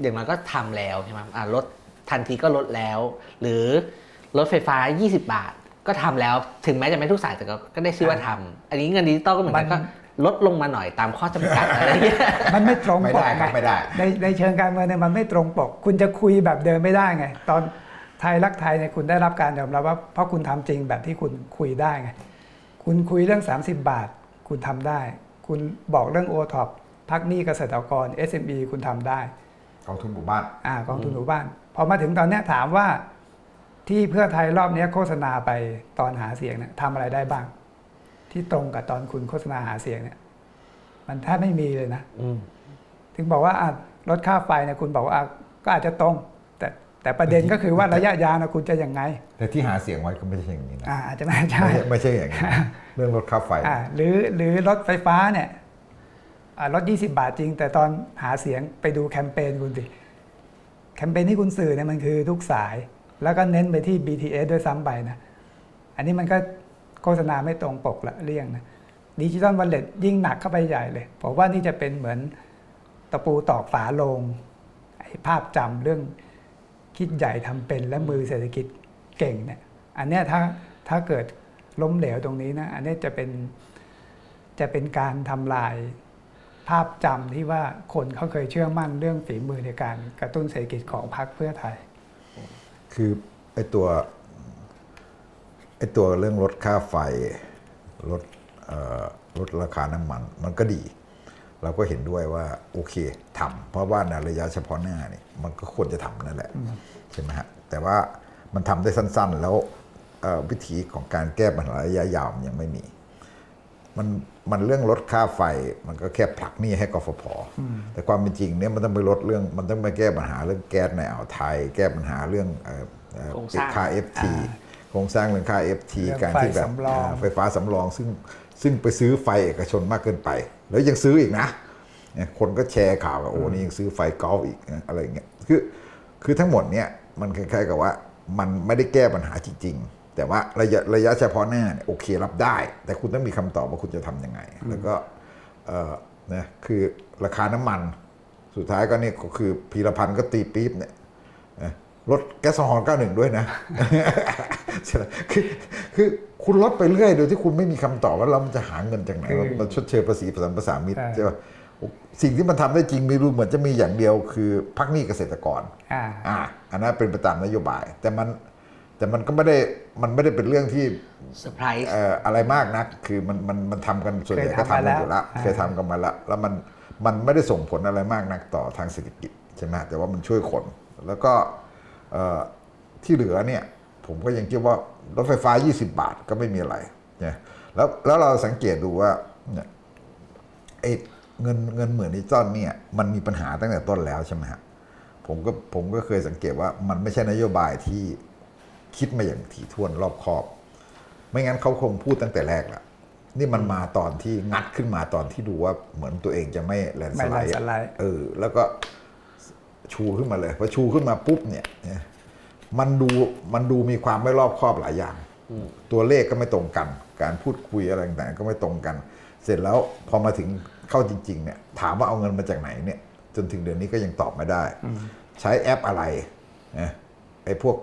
อย่างน้อยก็ทำแล้วใช่ไหมอ่าลด ทันทีก็ลดแล้ว หรือรถไฟฟ้า 20 บาท ก็ทำแล้วถึงแม้จะไม่ทุกสายแต่ก็ก็ได้ชื่อว่าทำอันนี้เงินดิจิตอลก็เหมือนกันก็ลดลงมาหน่อยตามข้อจำกัดอะไรอย่างเงี้ยมันไม่ตรงไม่ปได้กครับไงไม่ได้ในในเชิงการเมืองเนี่ยมันไม่ตรงปก คุณจะคุยแบบเดิมไม่ได้ไง ตอนไทยรักไทยเนี่ยคุณได้รับการยอมรับว่าเพราะคุณทำจริงแบบที่คุณคุยได้ไงคุณคุยเรื่อง 30 บาท คุณทำได้ คุณบอกเรื่องโอท็อปพักหนี้เกษตรกร SME คุณทำได้กองทุนหมู่บ้านอ่ากองทุนหมู่บ้าน พอมาถึงตอนเนี้ยถามว่าที่เพื่อไทยรอบเนี้ยโฆษณาไปตอนหาเสียงเนี่ยทำอะไรได้บ้าง ที่ตรงกับตอนคุณโฆษณาหาเสียงเนี่ย มันแทบไม่มีเลยนะอืมถึงบอกว่าอะลดค่าไฟเนี่ยคุณบอกว่าอะก็อาจจะตรง แต่แต่ประเด็นก็คือว่าระยะยาวนะคุณจะยังไง แต่ที่หาเสียงไว้ก็ไม่ใช่อย่างนี้นะอ่าอาจจะไม่ใช่ไม่ใช่ไม่ใช่อย่างนี้นะเรื่องลดค่าไฟอ่าหรือหรือรถไฟฟ้าเนี่ยอ่ารถ20 บาทจริง แต่ตอนหาเสียงไปดูแคมเปญคุณสิ แคมเปญที่คุณสื่อเนี่ยมันคือทุกสาย แล้วก็เน้นไปที่ BTS ด้วยซ้ำไปนะอันนี้มันก็โฆษณาไม่ตรงปกละเลี่ยงนะดิจิตอลวอลเล็ตยิ่งหนักเข้าไปใหญ่เลยผมว่านี่จะเป็นเหมือนตะปูตอกฝาลงไอ้ภาพจำเรื่องคิดใหญ่ทำเป็นและมือเศรษฐกิจเก่งเนี่ยอันเนี้ยถ้าถ้าเกิดล้มเหลวตรงนี้นะ อันนี้จะเป็นจะเป็นการทำลาย ภาพจำที่ว่าคนเขาเคยเชื่อมั่นเรื่องฝีมือในการกระตุ้นเศรษฐกิจของพรรคเพื่อไทย คือไอ้ตัวไอ้ตัวเรื่องลดค่าไฟลดเอ่อลดราคาน้ำมัน มันก็ดี เราก็เห็นด้วยว่าโอเคทำเพราะว่าในระยะเฉพาะหน้านี่มันก็ควรจะทำนั่นแหละใช่ไหมฮะแต่ว่ามันทำได้สั้นๆ แล้วเอ่อวิธีของการแก้ปัญหาระยะยาวมันยังไม่มี มันมันเรื่องลดค่าไฟมันก็แค่ผลักหนี้ให้กฟผแต่ความเป็นจริงเนี่ยมันต้องไปลดเรื่อง มันต้องไปแก้ปัญหาเรื่องแก๊สในอ่าวไทย แก้ปัญหาเรื่องเอ่อเอ่อโครงสร้างค่า FT โครงสร้างเรื่องค่า FT เรื่องการที่แบบไฟสำรองอ่าไฟฟ้าสำรองซึ่งซึ่งไปซื้อไฟเอกชนมากเกินไป แล้วยังซื้ออีกนะเนี่ยคนก็แชร์ข่าวว่าโอ้นี่ยังซื้อไฟกอล์ฟอีกนะอะไรอย่างเงี้ยคือคือทั้งหมดเนี่ยมันคล้ายๆกับว่ามันไม่ได้แก้ปัญหาจริงๆ แต่ว่าระยะระยะเฉพาะหน้าเนี่ยโอเครับได้ แต่คุณต้องมีคำตอบว่าคุณจะทำยังไง แล้วก็เอ่อนะคือราคาน้ำมัน สุดท้ายก็เนี่ยก็คือพีรพันธ์ก็ตีปี๊บเนี่ยนะลดแก๊สโซฮอล์91 ด้วยนะใช่ไหมคือคือคุณลดไปเรื่อยโดยที่คุณไม่มีคำตอบว่าเรามันจะหาเงินจากไหนคือมาชดเชยภาษีผสมภาษามิตรใช่ใช่ป่ะสิ่งที่มันทำได้จริงไม่รู้เหมือนจะมีอย่างเดียวคือพักหนี้เกษตรกรอ่าอ่าอันนั้นเป็นไปตามนโยบาย แต่มัน แต่มันก็ไม่ได้มันไม่ได้เป็นเรื่องที่เซอร์ไพรส์เอ่ออะไรมากนัก คือมันมันมันทำกันส่วนใหญ่เคยก็ทำทำมาแล้กันวอยู่แล้วอ่าเคยทำกันมาแล้วแล้วมันมันไม่ได้ส่งผลอะไรมากนักต่อทางเศรษฐกิจใช่ไหมแต่ว่ามันช่วยคน แล้วก็เอ่อที่เหลือเนี่ย ผมก็ยังคิดว่ารถไฟฟ้า 20 บาทก็ไม่มีอะไรเนี่ยแล้วแล้วเราสังเกตดูว่าเนี่ยไอ้เงินเงินหมื่นดิจิตอลเนี่ยมันมีปัญหาตั้งแต่ต้นแล้วใช่ไหมฮะผมก็ผมก็เคยสังเกตว่ามันไม่ใช่นโยบายที่ คิดมาอย่างถี่ถ้วนรอบคอบ ไม่งั้นเขาคงพูดตั้งแต่แรกละนี่มันมาตอนที่งัดขึ้นมาตอนที่ดูว่าเหมือนตัวเองจะไม่ landslide ไม่ landslide อะเออ แล้วก็ชูขึ้นมาเลยพอชูขึ้นมาปุ๊บเนี่ยเนี่ยมันดูมันดูมีความไม่รอบคอบหลายอย่าง ตัวเลขก็ไม่ตรงกัน การพูดคุยอะไรต่างๆก็ไม่ตรงกัน เสร็จแล้วพอมาถึงเข้าจริง ๆ เนี่ย ถามว่าเอาเงินมาจากไหนเนี่ย จนถึงเดือนนี้ก็ยังตอบไม่ได้ ใช้แอปอะไรนะไอ้พวก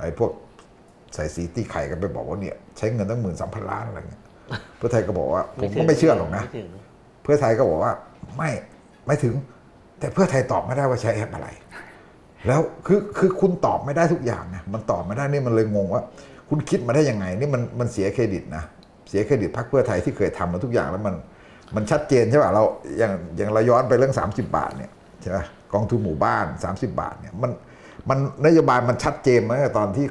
ไอ้พวก ใส่สีตีไข่กันไปบอกว่าเนี่ยใช้เงินตั้งหมื่นสามพันล้านอะไรเงี้ยเพื่อไทยก็บอกว่าผมก็ไม่เชื่อหรอกนะไม่ถึงเพื่อไทยก็บอกว่าไม่ไม่ถึง แต่เพื่อไทยตอบไม่ได้ว่าใช้แอปอะไร แล้วคือคือคุณตอบไม่ได้ทุกอย่างนะมันตอบไม่ได้นี่มันเลยงงว่า คุณคิดมาได้ยังไงนี่มันมันเสียเครดิตนะเสียเครดิตพรรคเพื่อไทยที่เคยทำมาทุกอย่างแล้วมันมันชัดเจนใช่ป่ะเราอย่างอย่างเราย้อนไปเรื่อง 30 บาทเนี่ยใช่ป่ะกองทุนหมู่บ้าน 30 บาทเนี่ยมันมันนโยบายมันชัดเจนมาตั้งแต่ตอนที่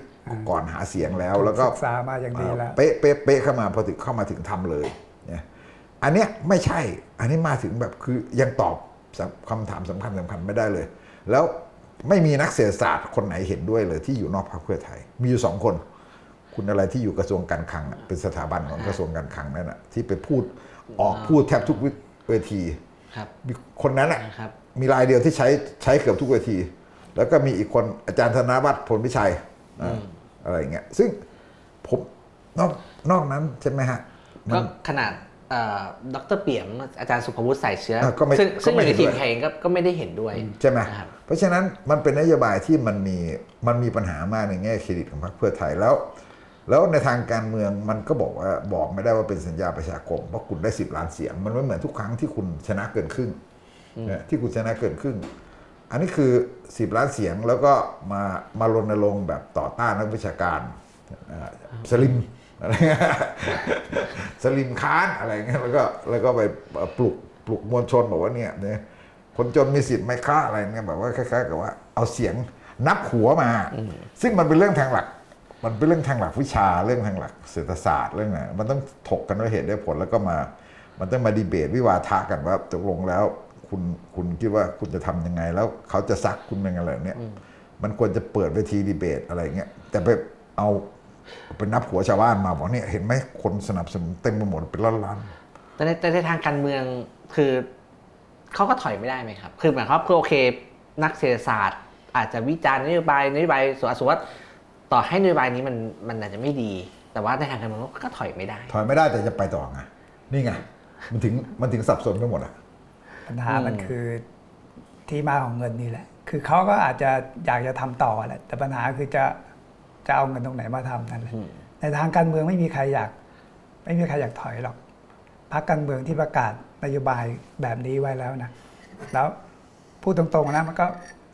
ก่อนหาเสียงแล้ว แล้วก็ศึกษามาอย่างดีแล้วเป๊ะเป๊ะเป๊ะเข้ามาพอถึงเข้ามาถึงทำเลยเนี่ยอันเนี้ยไม่ใช่อันนี้มาถึงแบบคือยังตอบคำถามสำคัญสำคัญไม่ได้เลย แล้วไม่มีนักเศรษฐศาสตร์คนไหนเห็นด้วยเลย ที่อยู่นอกพรรคเพื่อไทย มีอยู่สองคน คุณอะไรที่อยู่กระทรวงการคลังอะเป็นสถาบันของกระทรวงการคลังนั่นแหะที่ไปพูดออกพูดแทบทุกเวทีครับมีคนนั้นแหละนะครับมีรายเดียวที่ใช้ใช้เกือบทุกเวที แล้วก็มีอีกคนอาจารย์ธนวัฒน์ผลพิชัย อ่าอะไรอย่างเงี้ยซึ่งผมนอกนอกนั้นใช่ไหมฮะมัก็นขนาดเอ่อดรเปี่ยมอาจารย์สุภวุฒิใส่เชื้ออะก็ไม่ซึ่งก็ซึ่งอไม่ยู่ในทีมเห็นด้วยไทยเองก็ก็ไม่ได้เห็นด้วยใช่ไหมนะครับเพราะฉะนั้นมันเป็นนโยบายที่มันมีมันมีปัญหามากในแง่เครดิตของพรรคเพื่อไทยแล้ว แล้วในทางการเมืองมันก็บอกว่าบอกไม่ได้ว่าเป็นสัญญาประชาคมเพราะคุณได้สิบล้านเสียง มันไม่เหมือนทุกครั้งที่คุณชนะเกินครึ่งนะที่คุณชนะเกินครึ่ง อันนี้คือสิบล้านเสียงแล้วก็มามารณรงค์แบบต่อต้านนักวิชาการสลิมอะไรเงี้ยสลิมค้านอะไรเงี้ยแล้วก็แล้วก็ไปปลุกปลุกมวลชนบอกว่าเนี่ยเนี่ยคนจนมีสิทธิ์ไหมค้าอะไรเงี้ยแบบว่าคล้ายๆกับว่าเอาเสียงนับหัวมา ซึ่งมันเป็นเรื่องทางหลัก มันเป็นเรื่องทางหลักวิชาเรื่องทางหลักเศรษฐศาสตร์เรื่องไหนมันต้องถกกันด้วยเหตุด้วยผลแล้วก็มา มันต้องมาดีเบตวิวาทะกันว่าตกลงแล้ว คุณคุณคิดว่าคุณจะทำยังไง แล้วเขาจะซักคุณยังไงอะไรเนี่ยมันควรจะเปิดเวทีดีเบตอะไรเงี้ยแต่ไปเอาไปนับหัวชาวบ้านมาบอกเนี่ยเห็นไหมคนสนับสนุนเต็มไปหมดเป็นล้านๆแต่ในแต่ในทางการเมืองคือเขาก็ถอยไม่ได้ไหมครับ คือหมายความว่าคือโอเค นักเศรษฐศาสตร์ อาจจะวิจารณ์นโยบายนโยบายส่วนสมมติว่าต่อให้นโยบายนี้มันมันอาจจะไม่ดี แต่ว่าในทางการเมืองก็ถอยไม่ได้ ถอยไม่ได้แต่จะไปต่อไงนี่ไงมันถึงมันถึงสับสนไปหมดอะ ปัญหามันคือที่มาของเงินนี่แหละ คือเขาก็อาจจะอยากจะทำต่อแหละแต่ปัญหาคือจะจะเอาเงินตรงไหนมาทำนั่นแหละในทางการเมืองไม่มีใครอยาก ไม่มีใครอยากถอยหรอกพรรคการเมืองที่ประกาศนโยบายแบบนี้ไว้แล้วนะแล้วพูดตรงๆนะมันก็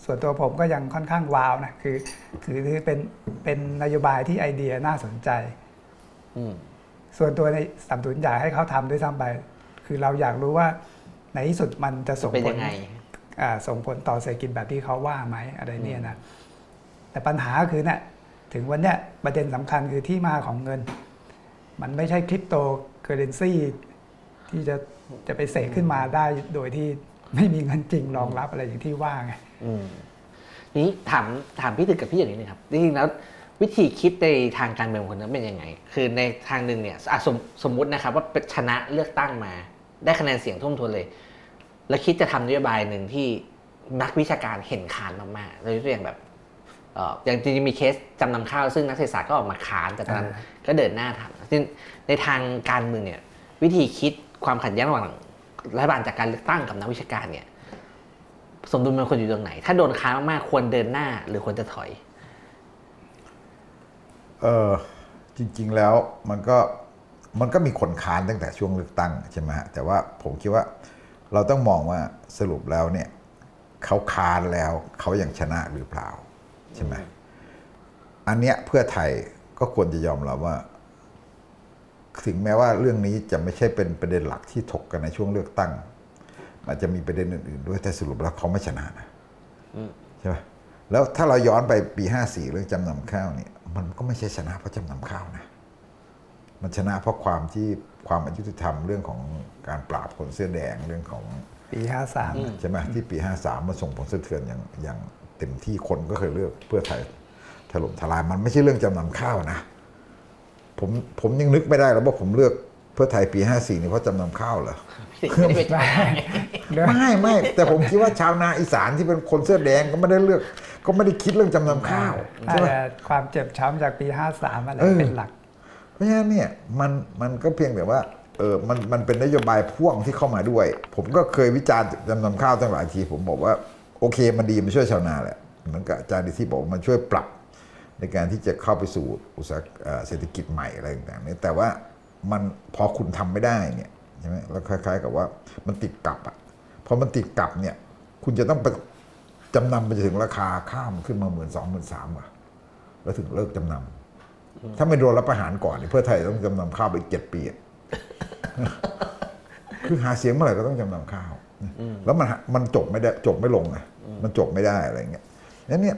ส่วนตัวผมก็ยังค่อนข้างว้าวนะคือถือถือเป็นเป็นนโยบายที่ไอเดียน่าสนใจอืมส่วนตัวในสนับสนุนอยากให้เขาทำด้วยซ้ำไปคือเราอยากรู้ว่า ในที่สุดมันจะส่งเป็นผยัลงไงอ่าส่งผลต่อเศรษฐกิจแบบที่เขาว่าไหมอะไรเนี่ยนะแต่ปัญหาคือเนี่ยถึงวันเนี้ยประเด็นสำคัญคือที่มาของเงิน มันไม่ใช่คริปโตเคอเรนซีที่จะจะไปเสกขึ้นมาได้โดยที่ไม่มีเงินจริงรองรับอะไรอย่างที่ว่าไงอืมนี้ถามถามพี่ตึกกับพี่อย่างนี้นะครับจริงๆแล้ววิธีคิดในทางการเมืองของคนนั้นเป็นยังไง คือในทางหนึ่งเนี่ยอะสมสมมุตินะครับว่าเป็นชนะเลือกตั้งมา ได้คะแนนเสียงท่วมท้นเลย แล้วคิดจะทำนโยบายหนึ่งที่นักวิชาการเห็นขานมากๆเลยตัวอย่างแบบเอ่ออย่างจริงๆมีเคสจำนำข้าวซึ่งนักเศรษฐศาสตร์ก็ออกมาค้านแต่ตอนนั้นอ่าก็เดินหน้าทำซึ่งในทางการเมืองเนี่ยวิธีคิดความขัดแย้งระหว่างรัฐบาลจากการเลือกตั้งกับนักวิชาการเนี่ยสมดุลมันควรอยู่ตรงไหน ถ้าโดนค้านมากๆควรเดินหน้าหรือควรจะถอยเออจริง ๆแล้วมันก็มันก็มีคนค้านตั้งแต่ช่วงเลือกตั้งใช่ไหมฮะแต่ว่าผมคิดว่า เราต้องมองว่าสรุปแล้วเนี่ยเขาค้านแล้วเขายังชนะหรือเปล่าใช่ไหมอันเนี้ยเพื่อไทยก็ควรจะยอมรับว่า ถึงแม้ว่าเรื่องนี้จะไม่ใช่เป็นประเด็นหลักที่ถกกันในช่วงเลือกตั้งอาจจะมีประเด็นอื่นๆด้วยแต่สรุปแล้วเขาไม่ชนะนะใช่ไหมแล้วถ้าเราย้อนไปปี 54 เรื่องจำนำข้าวเนี่ย มันก็ไม่ใช่ชนะเพราะจำนำข้าวนะ มันชนะเพราะความที่ ความอายุติธรรมเรื่องของการปราบคนเสื้อแดงเรื่องของปีห้าสามใช่ไหมที่ปี53มันส่งผลสะเทือนอย่างอย่างเต็มที่คนก็เคยเลือกเพื่อไทยถล่มทลายมันไม่ใช่เรื่องจำนำข้าวนะผมผมยังนึกไม่ได้แล้วว่าผมเลือกเพื่อไทยปี54นี่เพราะจำนำข้าวเหรอไม่ได้ไปถอยไม่ไม่แต่ผมคิดว่าชาวนาอีสานที่เป็นคนเสื้อแดงก็ไม่ได้เลือก ก็ไม่ได้คิดเรื่องจำนำข้าวน่าใช่ไหมจะความเจ็บช้ำจากปีห้าสามอะไรเออเป็นหลัก เพราะฉะนั้นเนี่ยมันมันก็เพียงแต่ว่าเออมันมันเป็นนโยบายพ่วงที่เข้ามาด้วย ผมก็เคยวิจารณ์จำนำข้าวตั้งหลายที ผมบอกว่าโอเคมันดีมันช่วยชาวนาแหละเหมือนกับอาจารย์ดิที่บอกมันช่วยปรับในการที่จะเข้าไปสู่อุตสาหเอ่อเศรษฐกิจใหม่อะไรต่างๆนี่แต่ว่ามันพอคุณทำไม่ได้เนี่ยใช่ไหมแล้วคล้าย ๆ กับว่ามันติดกับอะพอมันติดกับเนี่ย คุณจะต้องไปจำนำไปถึงราคาข้ามขึ้นมาหมื่นสองหมื่นสามอะแล้วถึงเลิกจำนำ ถ้าไม่โดนรับประหารก่อนเนี่ยเพื่อไทยต้องจำนำข้าวไปเจ็ดปีอะคือหาเสียงเมื่อไหร่ก็ต้องจำนำข้าว แล้วมันมันจบไม่ได้จบไม่ลงไงมันจบไม่ได้อะไรเงี้ยนั้นเนี่ย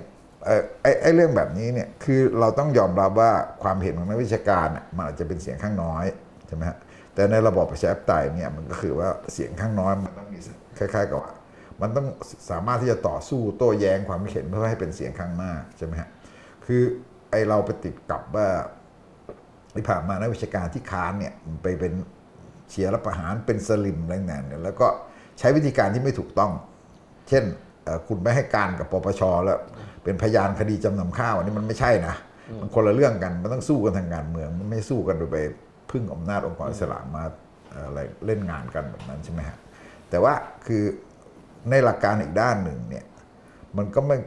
ไอ้ไอ้เรื่องแบบนี้เนี่ยคือเราต้องยอมรับว่าความเห็นของนักวิชาการน่ะมันอาจจะเป็นเสียงข้างน้อยใช่ไหมฮะแต่ในระบอบประชาธิปไตยเนี่ยมันก็คือว่าเสียงข้างน้อยมันต้องมีคล้ายๆกับว่ามันต้องสามารถที่จะต่อสู้โต้แย้งความเห็นเพื่อให้เป็นเสียงข้างมากใช่ไหมฮะคือ ไอเราไปติดกับว่าที่ผ่านมานักวิชาการที่ค้านเนี่ยไปเป็นเชียร์รับประหารเป็นสลิมอะไรต่างเนี่ยแล้วก็ใช้วิธีการที่ไม่ถูกต้อง เช่นคุณไม่ให้การกับปปชแล้ว เป็นพยานคดีจำนำข้าวอันนี้มันไม่ใช่นะมันคนละเรื่องกันมันต้องสู้กันทางการเมือง มันไม่สู้กันโดยไปพึ่งอำนาจองค์กรอิสระมาอะไรเล่นงานกันแบบนั้นใช่ไหมฮะแต่ว่าคือในหลักการอีกด้านหนึ่งเนี่ยมันก็ไม่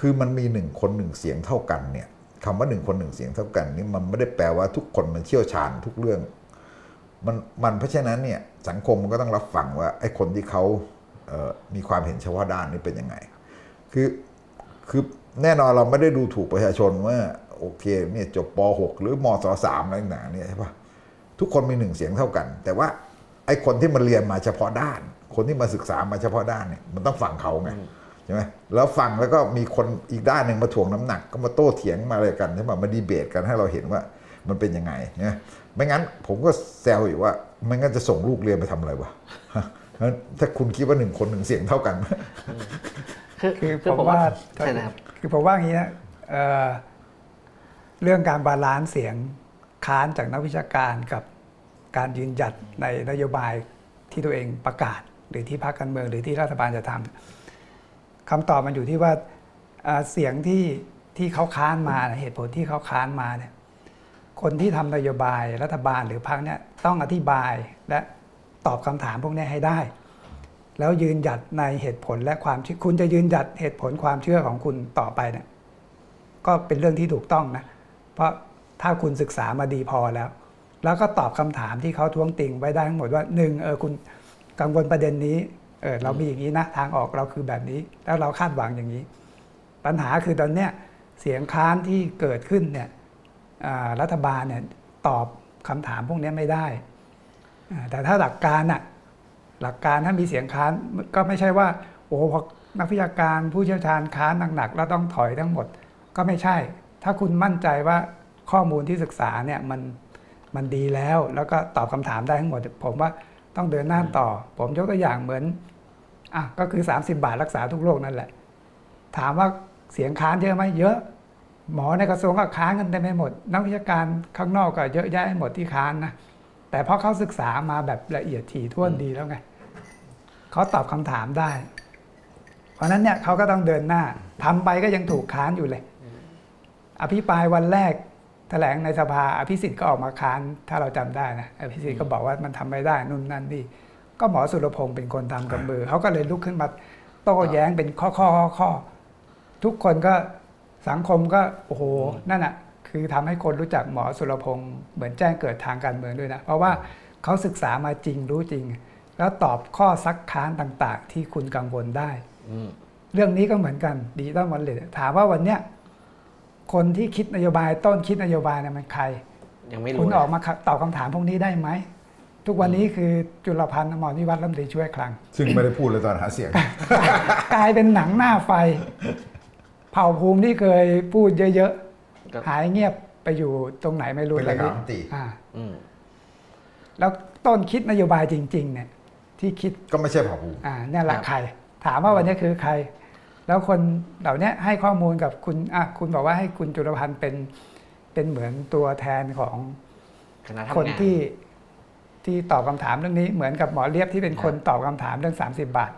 คือมันมีหนึ่งคนหนึ่งเสียงเท่ากันเนี่ย คำว่าหนึ่งคนหนึ่งเสียงเท่ากันนี่มันไม่ได้แปลว่าทุกคนมันเชี่ยวชาญทุกเรื่อง มันมันเพราะฉะนั้นเนี่ยสังคมมันก็ต้องรับฟังว่าไอ้คนที่เขาเมีความเห็นเฉพาะด้านนี้เป็นยังไง คือคือแน่นอนเราไม่ได้ดูถูกประชาชนว่าโอเคเนี่ยจบป .6 หรือมศ3อะไรต่างๆเนี่ยใช่ปะทุกคนมีหนึ่งเสียงเท่ากัน แต่ว่าไอ้คนที่มันเรียนมาเฉพาะด้าน คนที่มาศึกษามาเฉพาะด้านเนี่ยมันต้องฟังเขาไง ใช่ไหมแล้วฟังแล้วก็มีคนอีกด้านหนึ่งมาถ่วงน้ำหนัก ก็มาโต้เถียงมาอะไรกันใช่ไหมมาดีเบตกันให้เราเห็นว่ามันเป็นยังไงนะไม่งั้นผมก็แซวอยู่ว่าไม่งั้นจะส่งลูกเรียนไปทำอะไรวะงั้นถ้าคุณคิดว่าหนึ่งคนหนึ่งเสียงเท่ากันคือคือคือผมว่าผมว่าใช่นะครับคือผมว่าอย่างนี้นะเอ่อเรื่องการ balance เสียงค้านจากนักวิชาการกับการยืนหยัดในนโยบายที่ตัวเองประกาศ หรือที่พรรคการเมืองหรือที่รัฐบาลจะทำ คำตอบมันอยู่ที่ว่าเสียงที่ที่เขาค้านมาเหตุผลที่เขาค้านมาเนี่ยคนที่ทำนโยบายรัฐบาลหรือพรรคเนี่ยต้องอธิบายและตอบคำถามพวกนี้ให้ได้ แล้วยืนหยัดในเหตุผลและความคุณจะยืนหยัดเหตุผลความเชื่อของคุณต่อไปเนี่ยก็เป็นเรื่องที่ถูกต้องนะ เพราะถ้าคุณศึกษามาดีพอแล้ว แล้วก็ตอบคำถามที่เขาท้วงติงไว้ได้ทั้งหมดว่าหนึ่งเออคุณกังวลประเด็นนี้ เออเรามีอย่างนี้นะ ทางออกเราคือแบบนี้ แล้วเราคาดหวังอย่างนี้ ปัญหาคือตอนเนี้ยเสียงค้านที่เกิดขึ้นเนี่ยรัฐบาลเนี่ยตอบคำถามพวกนี้ไม่ได้ แต่ถ้าหลักการน่ะหลักการถ้ามีเสียงค้านก็ไม่ใช่ว่าโอ้พอนักวิชาการผู้เชี่ยวชาญค้านหนักๆแล้วต้องถอยทั้งหมด ก็ไม่ใช่ ถ้าคุณมั่นใจว่าข้อมูลที่ศึกษาเนี่ยมันมันดีแล้วแล้วก็ตอบคำถามได้ทั้งหมด ผมว่า ต้องเดินหน้าต่อ ผมยกตัวอย่างเหมือนอะก็คือ 30 บาทรักษาทุกโรคนั่นแหละ ถามว่าเสียงค้านเยอะไหมเยอะ หมอในกระทรวงก็ค้านกันเต็มไปหมด นักวิชาการข้างนอกก็เยอะแยะหมดที่ค้านนะแต่เพราะเขาศึกษามาแบบละเอียดถี่ถ้วนดีแล้วไงเขาตอบคำถามได้ เพราะฉะนั้นเนี่ยเขาก็ต้องเดินหน้าทำไปก็ยังถูกค้านอยู่เลย อภิปรายวันแรก แถลงในสภาอภิสิทธิ์ก็ออกมาค้านถ้าเราจำได้นะอภิสิทธิ์ก็บอกว่ามันทำไม่ได้นู่นนั่นนี่ก็หมอสุรพงศ์เป็นคนทำกับมือเขาก็เลยลุกขึ้นมาโต้แย้งเป็นข้อข้อข้อข้อทุกคนก็สังคมก็โอ้โหนั่นอะคือทำให้คนรู้จักหมอสุรพงศ์เหมือนแจ้งเกิดทางการเมืองด้วยนะ เพราะว่าเขาศึกษามาจริงรู้จริง แล้วตอบข้อซักค้านต่าง ๆ ที่คุณกังวลได้อืมเรื่องนี้ก็เหมือนกัน digital wallet ถามว่าวันเนี้ย คนที่คิดนโยบายต้นคิดนโยบายเนี่ยมันใคร ยังไม่รู้คุณเลยออกมาตอบคำถามพวกนี้ได้ไหม ทุกวันนี้คือจุลพันธ์อมรนิวัฒน์รัฐมนตรีช่วยคลัง ซึ่งไม่ได้พูดเลยตอนหาเสียง กลายเป็นหนังหน้าไฟ เผ่าภูมิที่เคยพูดเยอะก็ๆหายเงียบไปอยู่ตรงไหนไม่รู้ตอนนี้เป็นเลขาธิการรัฐมนตรีอ่าอืมแล้วต้นคิดนโยบายจริง ๆ เนี่ย ที่คิดก็ไม่ใช่เผ่าภูมิอ่าเนี่ยแหละครับใคร ถามว่าวันนี้คือใคร แล้วคนเหล่านี้ให้ข้อมูลกับคุณอะคุณบอกว่าให้คุณจุลพันธ์เป็นเป็นเหมือนตัวแทนของคณะทำงานคนที่ที่ตอบคำถามเรื่องนี้เหมือนกับหมอเลียบที่เป็นคนตอบคำถามเรื่อง 30 บาท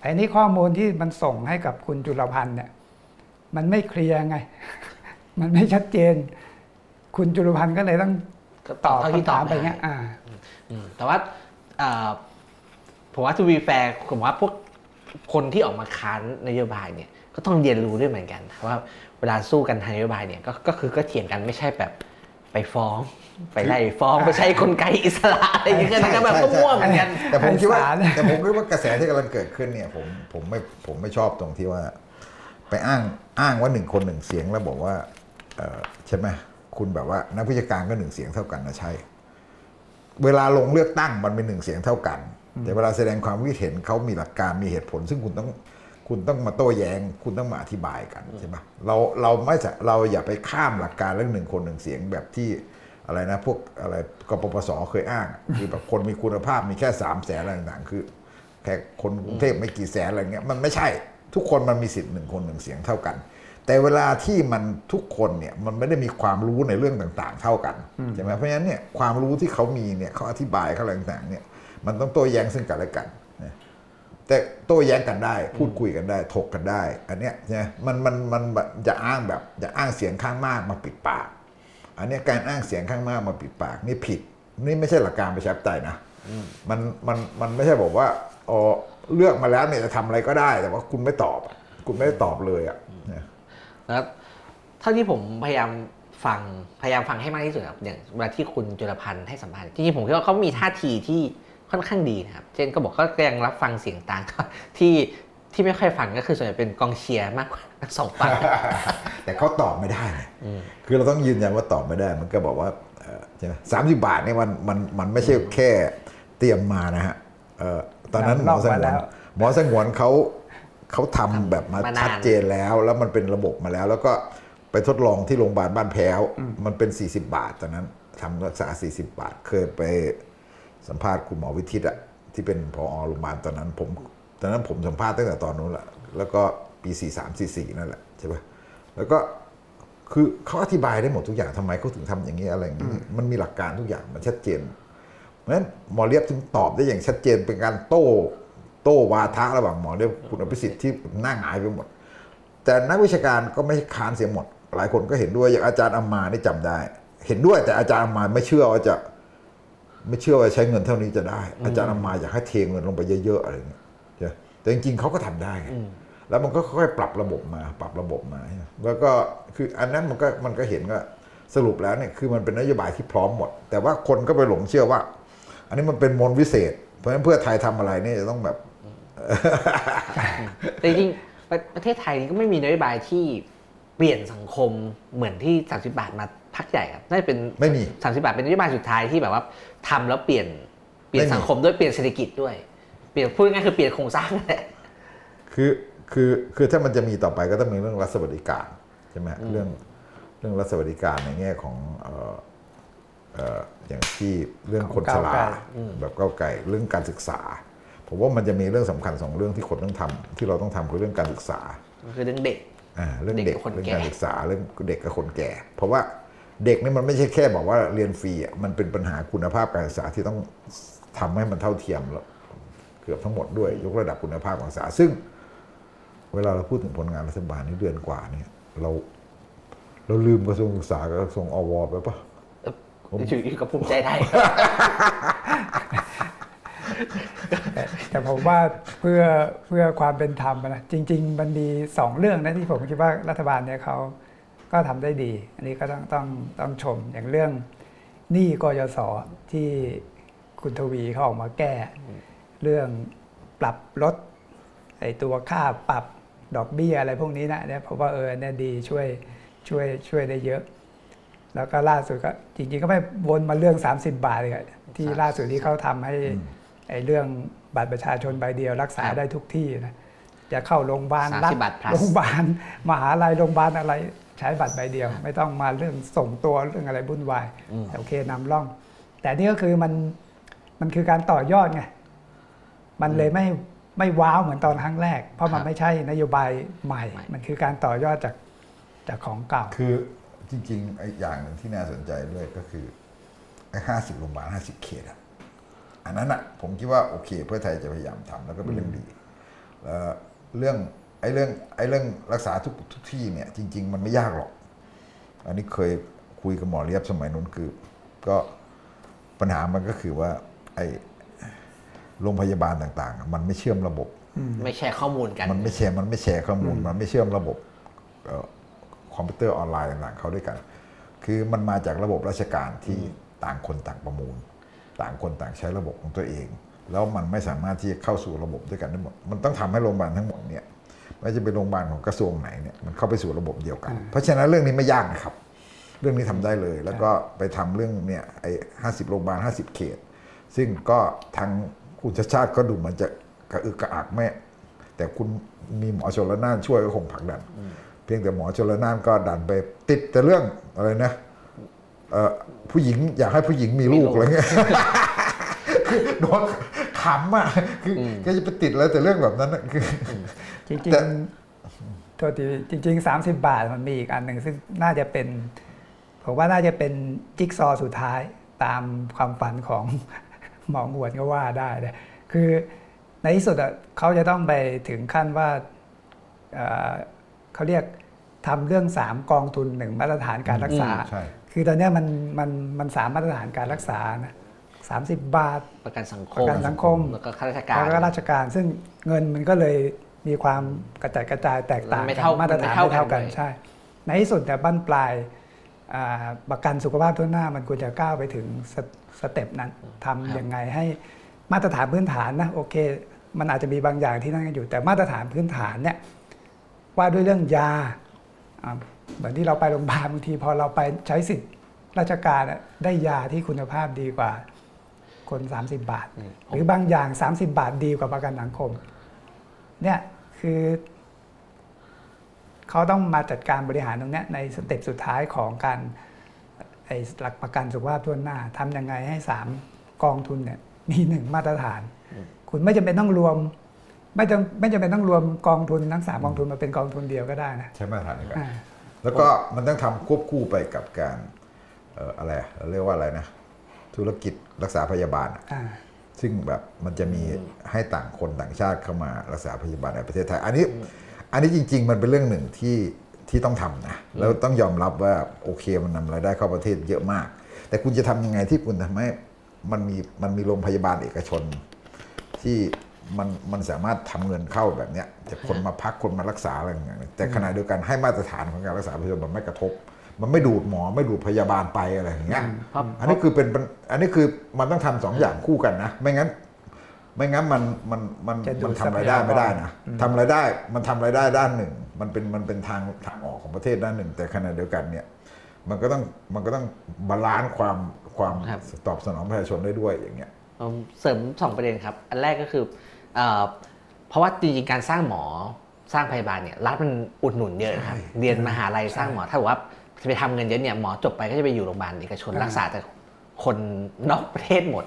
ไอ้นี่ข้อมูลที่มันส่งให้กับคุณจุลพันธ์เนี่ย มันไม่เคลียร์ไง มันไม่ชัดเจน คุณจุลพันธ์ก็เลยต้องก็ตตออบบเท่าที่คำตอถาบมไปได้เงี้ยอ่าอืมแต่ว่าอ่าผมว่า to be fair ผมว่าพวก คนที่ออกมาค้านนโยบายเนี่ยก็ต้องเรียนรู้ด้วยเหมือนกันว่าเวลาสู้กันทางนโยบายเนี่ยก็ก็คือก็เถียงกันไม่ใช่แบบไปฟ้อง ไปไล่ฟ้องไปใช้กลไกอิสระอะไรอย่างเงี้ยนะครับแบบก็มั่วเหมือนกันแต่ผมคิดว่าไพศาลเนี่ยแต่ผมคิดว่ากระแสที่กำลังเกิดขึ้นเนี่ยผมผมไม่ผมไม่ชอบตรงที่ว่า ไปอ้างอ้างว่าหนึ่งคนหนึ่งเสียงแล้วบอกว่าเอ่อใช่ไหมคุณแบบว่านักวิชาการก็หนึ่งเสียงเท่ากันนะใช่ เวลาลงเลือกตั้งมันเป็นหนึ่งเสียงเท่ากัน แต่เวลาแสดงความคิดเห็นเขามีหลักการมีเหตุผล ซึ่งคุณต้องคุณต้องมาโต้แย้ง คุณต้องมาอธิบายกันใช่ปะเราเราไม่จะเราอย่าไปข้ามหลักการเรื่องหนึ่งคนหนึ่งเสียงแบบที่อะไรนะพวกอะไรกปปสเคยอ้างอะคือแบบคนมีคุณภาพมีแค่สามแสนอะไรต่างๆคือแค่คนกรุงเทพไม่กี่แสนอะไรเงี้ยมันไม่ใช่ทุกคนมันมีสิทธิ์หนึ่งคนหนึ่งเสียงเท่ากัน แต่เวลาที่มันทุกคนเนี่ยมันไม่ได้มีความรู้ในเรื่องต่างๆ เท่ากันใช่ไหมเพราะฉะนั้นเนี่ยความรู้ที่เขามีเนี่ยเขาอธิบายเขาอะไรต่างๆเนี่ย มันต้องโต้แย้งซึ่งกันและกันแต่โต้แย้งกันได้ พูดคุยกันได้ ถกกันได้ อันเนี้ยใช่ไหมมันมันมันจะอ้างแบบจะอ้างเสียงข้างมากมาปิดปาก อันเนี้ยการอ้างเสียงข้างมากมาปิดปากนี่ผิด นี่ไม่ใช่หลักการประชาธิปไตยนะมันมันมันไม่ใช่บอกว่าอ๋อเลือกมาแล้วเนี่ยจะทำอะไรก็ได้ แต่ว่าคุณไม่ตอบ คุณไม่ได้ตอบเลยอะนะแล้วเท่าที่ผมพยายามฟังพยายามฟังให้มากที่สุดอย่างเวลาที่คุณจุลพันธ์ให้สัมภาษณ์จริงๆผมคิดว่าเขามีท่าทีที่ ค่อนข้างดีนะครับ เช่นก็บอกเขาก็ยังรับฟังเสียงต่างที่ที่ไม่ค่อยฟังก็คือส่วนใหญ่เป็นกองเชียร์มากกว่าทั้งสองฝั่งแต่เขาตอบไม่ได้ไงคือเราต้องยืนยันว่าตอบไม่ได้ มันก็บอกว่าเอ่อใช่ไหมสามสิบาทเนี่ยมันมันมันไม่ใช่แค่เตรียมมานะฮะเอ่อตอนนั้นหมอสงนำร่องมาวนแล้วหมอสงวนเขาเขาทำแบบมามานานชัดเจนแล้ว แล้วมันเป็นระบบมาแล้ว แล้วก็ไปทดลองที่โรงพยาบาลบ้านแพ้ว มันเป็น 40 บาทตอนนั้นทำรักษา 40 บาทเคยไป สัมภาษณ์คุณหมอวิทิตอะที่เป็นพอโรงพยาบาลตอนนั้นผมตอนนั้นผมสัมภาษณ์ตั้งแต่ตอนนู้นแหละแล้วก็ปี 43 44 นั่นแหละใช่ปะแล้วก็คือเขาอธิบายได้หมดทุกอย่างทำไมเขาถึงทำอย่างนี้อะไรอย่างนี้มันมีหลักการทุกอย่างมันชัดเจน เพราะฉะนั้นหมอเลียบถึงตอบได้อย่างชัดเจนเป็นการโต้โต้วาทะระหว่างหมอเลียบคุณอภิสิทธิ์ที่หน้าหงายไปหมด แต่นักวิชาการก็ไม่ค้านเสียหมด หลายคนก็เห็นด้วยอย่างอาจารย์อามานี่จำได้ เห็นด้วยแต่อาจารย์อามาไม่เชื่อว่าจะ ไม่เชื่อว่าใช้เงินเท่านี้จะได้ อาจารย์อามาอยากให้เทเงินลงไปเยอะๆอะไรอย่างเงี้ยใช่ไหมแต่จริงๆเขาก็ทำได้ไงแล้วมันก็ค่อยๆปรับระบบมา ปรับระบบมาใช่ไหมแล้วก็คืออันนั้นมันก็มันก็เห็นว่าสรุปแล้วเนี่ยคือมันเป็นนโยบายที่พร้อมหมด แต่ว่าคนก็ไปหลงเชื่อว่า อันนี้มันเป็นมนต์วิเศษ เพราะฉะนั้นเพื่อไทยทำอะไรเนี่ยจะต้องแบบแต่จริงๆประประเทศไทยนี่ก็ไม่มีนโยบายที่เปลี่ยนสังคมเหมือนที่ 30 บาทมาพักใหญ่ครับน่าจะเป็นไม่มี30 บาทเป็นนโยบายสุดท้ายที่แบบว่า ทำแล้วเปลี่ยนเปลี่ยนไม่มีสังคมด้วยเปลี่ยนเศรษฐกิจด้วย เปลี่ยนพูดง่ายๆคือเปลี่ยนโครงสร้างนั่นแหละคือคือคือถ้ามันจะมีต่อไปก็ต้องมีเรื่องรัฐสวัสดิการใช่ไหมเรื่องเรื่องรัฐสวัสดิการในแง่ของเอ่อเอ่ออย่างที่เรื่องคนชราก้าวไกลแบบก้าวไกลเรื่องการศึกษา ผมว่ามันจะมีเรื่องสำคัญสองเรื่องที่คนต้องทำที่เราต้องทำคือเรื่องการศึกษาคือเรื่องเด็กอ่าเรื่องเด็เด็กกกับคนเรื่องแก่การศึกษาเรื่องเด็กกับคนแก่ เพราะว่า เด็กนี่มันไม่ใช่แค่บอกว่าเรียนฟรีอะมันเป็นปัญหาคุณภาพการศึกษาที่ต้องทำให้มันเท่าเทียมแล้วเกือบทั้งหมดด้วย ยกระดับคุณภาพการศึกษา ซึ่ง เวลาเราพูดถึงผลงานรัฐบาลนี่เดือนกว่าเนี่ยเราเราลืมกระทรวงศึกษากับกระทรวงอวไปปะผมอยู่อยู่กับภูมิใจไทยแต่ผมว่าเพื่อเพื่อความเป็นธรรมนะจริง ๆ มันมีสองเรื่องนะที่ผมคิดว่ารัฐบาลเนี่ยเขา ก็ทำได้ดี อันนี้ก็ต้องต้องต้องชมอย่างเรื่องหนี้กยศที่คุณทวีเขาออกมาแก้ เรื่องปรับลดไอตัวค่าปรับดอกเบี้ยอะไรพวกนี้นะเนี่ยผมว่าเออเนี่ยดีช่วยช่วยช่วยได้เยอะ แล้วก็ล่าสุดก็จริงๆก็ไม่วนมาเรื่อง 30 บาทเลยอะที่ล่าสุดที่เขาทำให้ไอ้เรื่องบัตรประชาชนใบเดียวรักษาครับได้ทุกที่นะจะเข้าโรงพยาบาล30รัฐบาท plus โรงพยาบาลมหาลัยโรงพยาบาลอะไร ใช้บัตรใบเดียว ไม่ต้องมาเรื่องส่งตัวเรื่องอะไรวุ่นวายแต่โอเคนำร่อง แต่นี่ก็คือมันมันคือการต่อยอดไงมันเลยไม่ไม่ว้าวเหมือนตอนครั้งแรก เพราะมันครับไม่ใช่นโยบายใหม่ใหม่ มันคือการต่อยอดจากจากของเก่า คือจริงๆไอ้อย่างหนึ่งที่น่าสนใจด้วยก็คือไอ้ห้าสิบโรงพยาบาลห้าสิบเขตอะอันนั้นอะผมคิดว่าโอเค เพื่อไทยจะพยายามทำแล้วก็เป็นเรื่องดีแล้วเรื่อง ไอ้เรื่องไอ้เรื่องรักษาทุกทุกที่เนี่ยจริง ๆ มันไม่ยากหรอก อันนี้เคยคุยกับหมอเลียบสมัยนู้นคือ ก็ปัญหามันก็คือว่า ไอ้โรงพยาบาลต่างๆอะมันไม่เชื่อมระบบ ไม่แชร์ข้อมูลกัน มันไม่แชร์มันไม่แชร์ข้อมูล มันไม่เชื่อมระบบเอ่อคอมพิวเตอร์ออนไลน์ต่างๆเขาด้วยกัน คือมันมาจากระบบราชการที่ต่างคนต่างประมูล ต่างคนต่างใช้ระบบของตัวเอง แล้วมันไม่สามารถที่จะเข้าสู่ระบบด้วยกันได้หมด มันต้องทำให้โรงพยาบาลทั้งหมดเนี่ยไม่ ว่าจะเป็นโรงพยาบาลของกระทรวงไหนเนี่ยมันเข้าไปสู่ระบบเดียวกัน เพราะฉะนั้นเรื่องนี้ไม่ยากนะครับ เรื่องนี้ทำได้เลย แล้วก็ไปทำเรื่องเนี่ยไอ้ห้าสิบโรงพยาบาลห้าสิบเขต ซึ่งก็ทางคุณชาติชาติก็ดูเหมันจะกระอึกกระอักแม่แต่คุณมีหมอชลนานช่วยก็คงผลักดัน เพียงแต่หมอชลนานก็ดันไปติดแต่เรื่องอะไรนะเอ่อผู้หญิงอยากให้ผู้หญิงมีลูกอะไรเงี้ยคือโดน ขำอะคืออแกจะไปติดอะไรแต่เรื่องแบบนั้นน่ะคือ จริงแต่ๆโทษทีจริง ๆ 30 บาทมันมีอีกอันหนึ่งซึ่งน่าจะเป็น ผมว่าน่าจะเป็นจิ๊กซอว์สุดท้ายตามความฝันของหมอหวนก็ว่าได้นะคือในที่สุดอะเขาจะต้องไปถึงขั้นว่าเอ่อเขาเรียกทำเรื่อง 3 กองทุนหนึ่งมาตรฐานการรักษาอืมใช่คือตอนเนี้ยมันมันมันสามมาตรฐานการรักษานะ สามสิบบาท ประกันสังคประมกันสังคม แล้วก็ข้าราชการแล้วก็ราชการซึ่งเงินมันก็เลยมีความกระจายกระจายแตกต่างไม่กัเท่านมาตรฐานไม่เท่าไม่เท่ากักันนเลยใช่ ในที่สุดแต่ยบั้นปลายอ่าประกันสุขภาพทั่วหน้ามันควรจะก้าวไปถึง step step นั้นทำยังไงให้มาตรฐานพื้นฐานนะโอเค มันอาจจะมีบางอย่างที่นั่นกันอยู่ แต่มาตรฐานพื้นฐานเนี่ยว่าด้วยเรื่องยาอ่าเหมือนที่เราไปโรงพยาบาลบางทีพอเราไปใช้สิทธิ์ราชการอะได้ยาที่คุณภาพดีกว่า คน 30 บาท หรือบางอย่าง 30 บาทดีกว่าประกันสังคมเนี่ยคือเขาต้องมาจัดการบริหารตรงเนี้ยในสเต็ปสุดท้ายของการไอ้หลักประกันสุขภาพทั่วหน้าทำยังไงให้สามกองทุนเนี่ยมีหนึ่งมาตรฐาน คุณไม่จำเป็นต้องรวม ไม่จำไม่จำเป็นต้องรวมกองทุนทั้งสามกองทุนมาเป็นกองทุนเดียวก็ได้นะใช้มาตรฐานเดียวกันอ่าแล้วก็มันต้องทำควบคู่ไปกับการเอ่ออะไรอะเรียกว่าอะไรนะ ธุรกิจรักษาพยาบาลอะอ่า ซึ่งแบบมันจะมีให้ต่างคนต่างชาติเข้ามารักษาพยาบาลในประเทศไทย อันนี้อันนี้จริง ๆ มันเป็นเรื่องหนึ่งที่ที่ต้องทำนะแล้วต้องยอมรับว่าโอเคมันนำรายได้เข้าประเทศเยอะมาก แต่คุณจะทำยังไงที่คุณทำให้มันมีมันมีโรงพยาบาลเอกชน ที่มันมันสามารถทำเงินเข้าแบบเนี้ยจากคนมาพักคนมารักษาอะไรอย่างเงี้ยแต่ขณะเดียวกันให้มาตรฐานของการรักษาพยาบาลมันไม่กระทบ มันไม่ดูดหมอไม่ดูดพยาบาลไปอะไรอย่างเงี้ยเพราะอันนี้คือเป็นปัญอันนี้คือมันต้องทำสองอย่างคู่กันนะ ไม่งั้น ไม่งั้นมันมันมันจะดูมันทรัทำพรายยากรได้ไม่ได้นะทำรายได้มันทำรายได้ด้านหนึ่ง มันเป็นมันเป็นทางทางออกของประเทศด้านหนึ่ง แต่ขณะเดียวกันเนี่ย มันก็ต้องมันก็ต้อง balance ความความครับตอบสนองประชาชนได้ด้วยอย่างเงี้ยผมเสริมสองประเด็นครับ อันแรกก็คือเอ่อเพราะว่าจริงๆการสร้างหมอสร้างพยาบาลเนี่ยรัฐมันอุดหนุนเยอะนะครับเรียนมหาลัยสร้างหมอถ้าบอกว่า จะไปทำเงินเยอะเนี่ยหมอจบไปก็จะไปอยู่โรงพยาบาลเอกชนอ่ารักษาแต่คนนอกประเทศหมด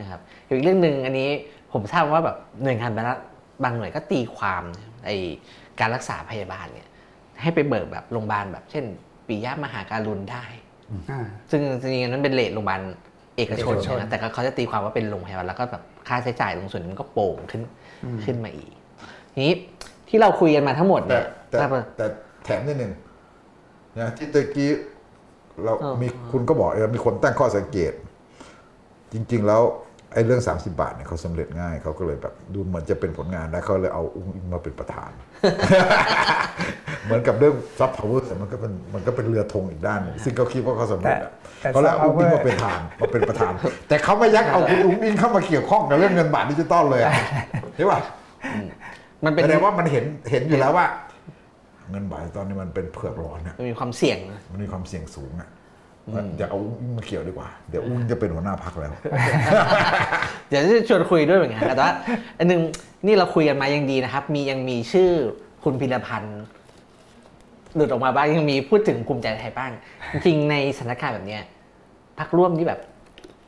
นะครับอีกเรื่องหนึ่งอันนี้ผมทราบว่าแบบหน่วยงานรัฐบางหน่วยก็ตีความไอการรักษาพยาบาลเนี่ยให้ไปเบิกแบบโรงพยาบาลแบบเช่นปิยมหาการุณได้อ่าซึ่งจริงๆอันนั้นเป็นเลทโรงพยาบาลเอกชนเอกชนนะแต่ก็เขาจะตีความว่าเป็นโรงพยาบาลแล้วก็แบบค่าใช้จ่ายตรงส่วนนี้มันก็โป่งขึ้นขึ้นมาอีกทีนี้ที่เราคุยกันมาทั้งหมดแต่เนี่ยแต่ถ้าแต่แถมนิดหนึ่ง นะที่ตะกี้เราเออมีคุณก็บอกเออมีคนตั้งข้อสังเกต จริง ๆ แล้วไอ้เรื่อง 30 บาทเนี่ยเขาสำเร็จง่ายเขาก็เลยแบบดูเหมือนจะเป็นผลงานแล้วเขาเลยเอาอุ๊งอิ๊งมาเป็นประธาน เหมือนกับเรื่อง soft power มันก็เป็นมันก็เป็นเรือธงอีกด้านหนึ่งซึ่งเขาคิดว่าเขาสำเร็จอะแต่แต่เขาเลยเอาอุ้งอิง soft มาเป็นประธานมาเป็นประธาน แต่เขาไม่ยักเอาคุณอุ๊งอิ๊งเข้ามาเกี่ยวข้องกับเรื่องเงินบาทดิจิตอลเลยอะใช่ป่ะมันเป็นแสดงว่ามันเห็นเห็นอยู่แล้วว่า เงินบาทตอนนี้มันเป็นเผือกร้อนอะมันมีความเสี่ยงนะมันมีความเสี่ยงสูงอะว่าอย่าเอาอุ้งมาเกี่ยวดีกว่า เดี๋ยวอุ้งจะเป็นหัวหน้าพักแล้ว เดี๋ยวจะชวนคุยด้วยเหมือนกันแต่ว่าอันหนึงนี่เราคุยกันมายังดีนะครับ มียังมีชื่อคุณพิรพันธ์หลุดออกมาบ้างยังมีพูดถึงภูมิใจไทยบ้าง จริงๆในสถานการณ์แบบเนี้ยพักร่วมที่แบบ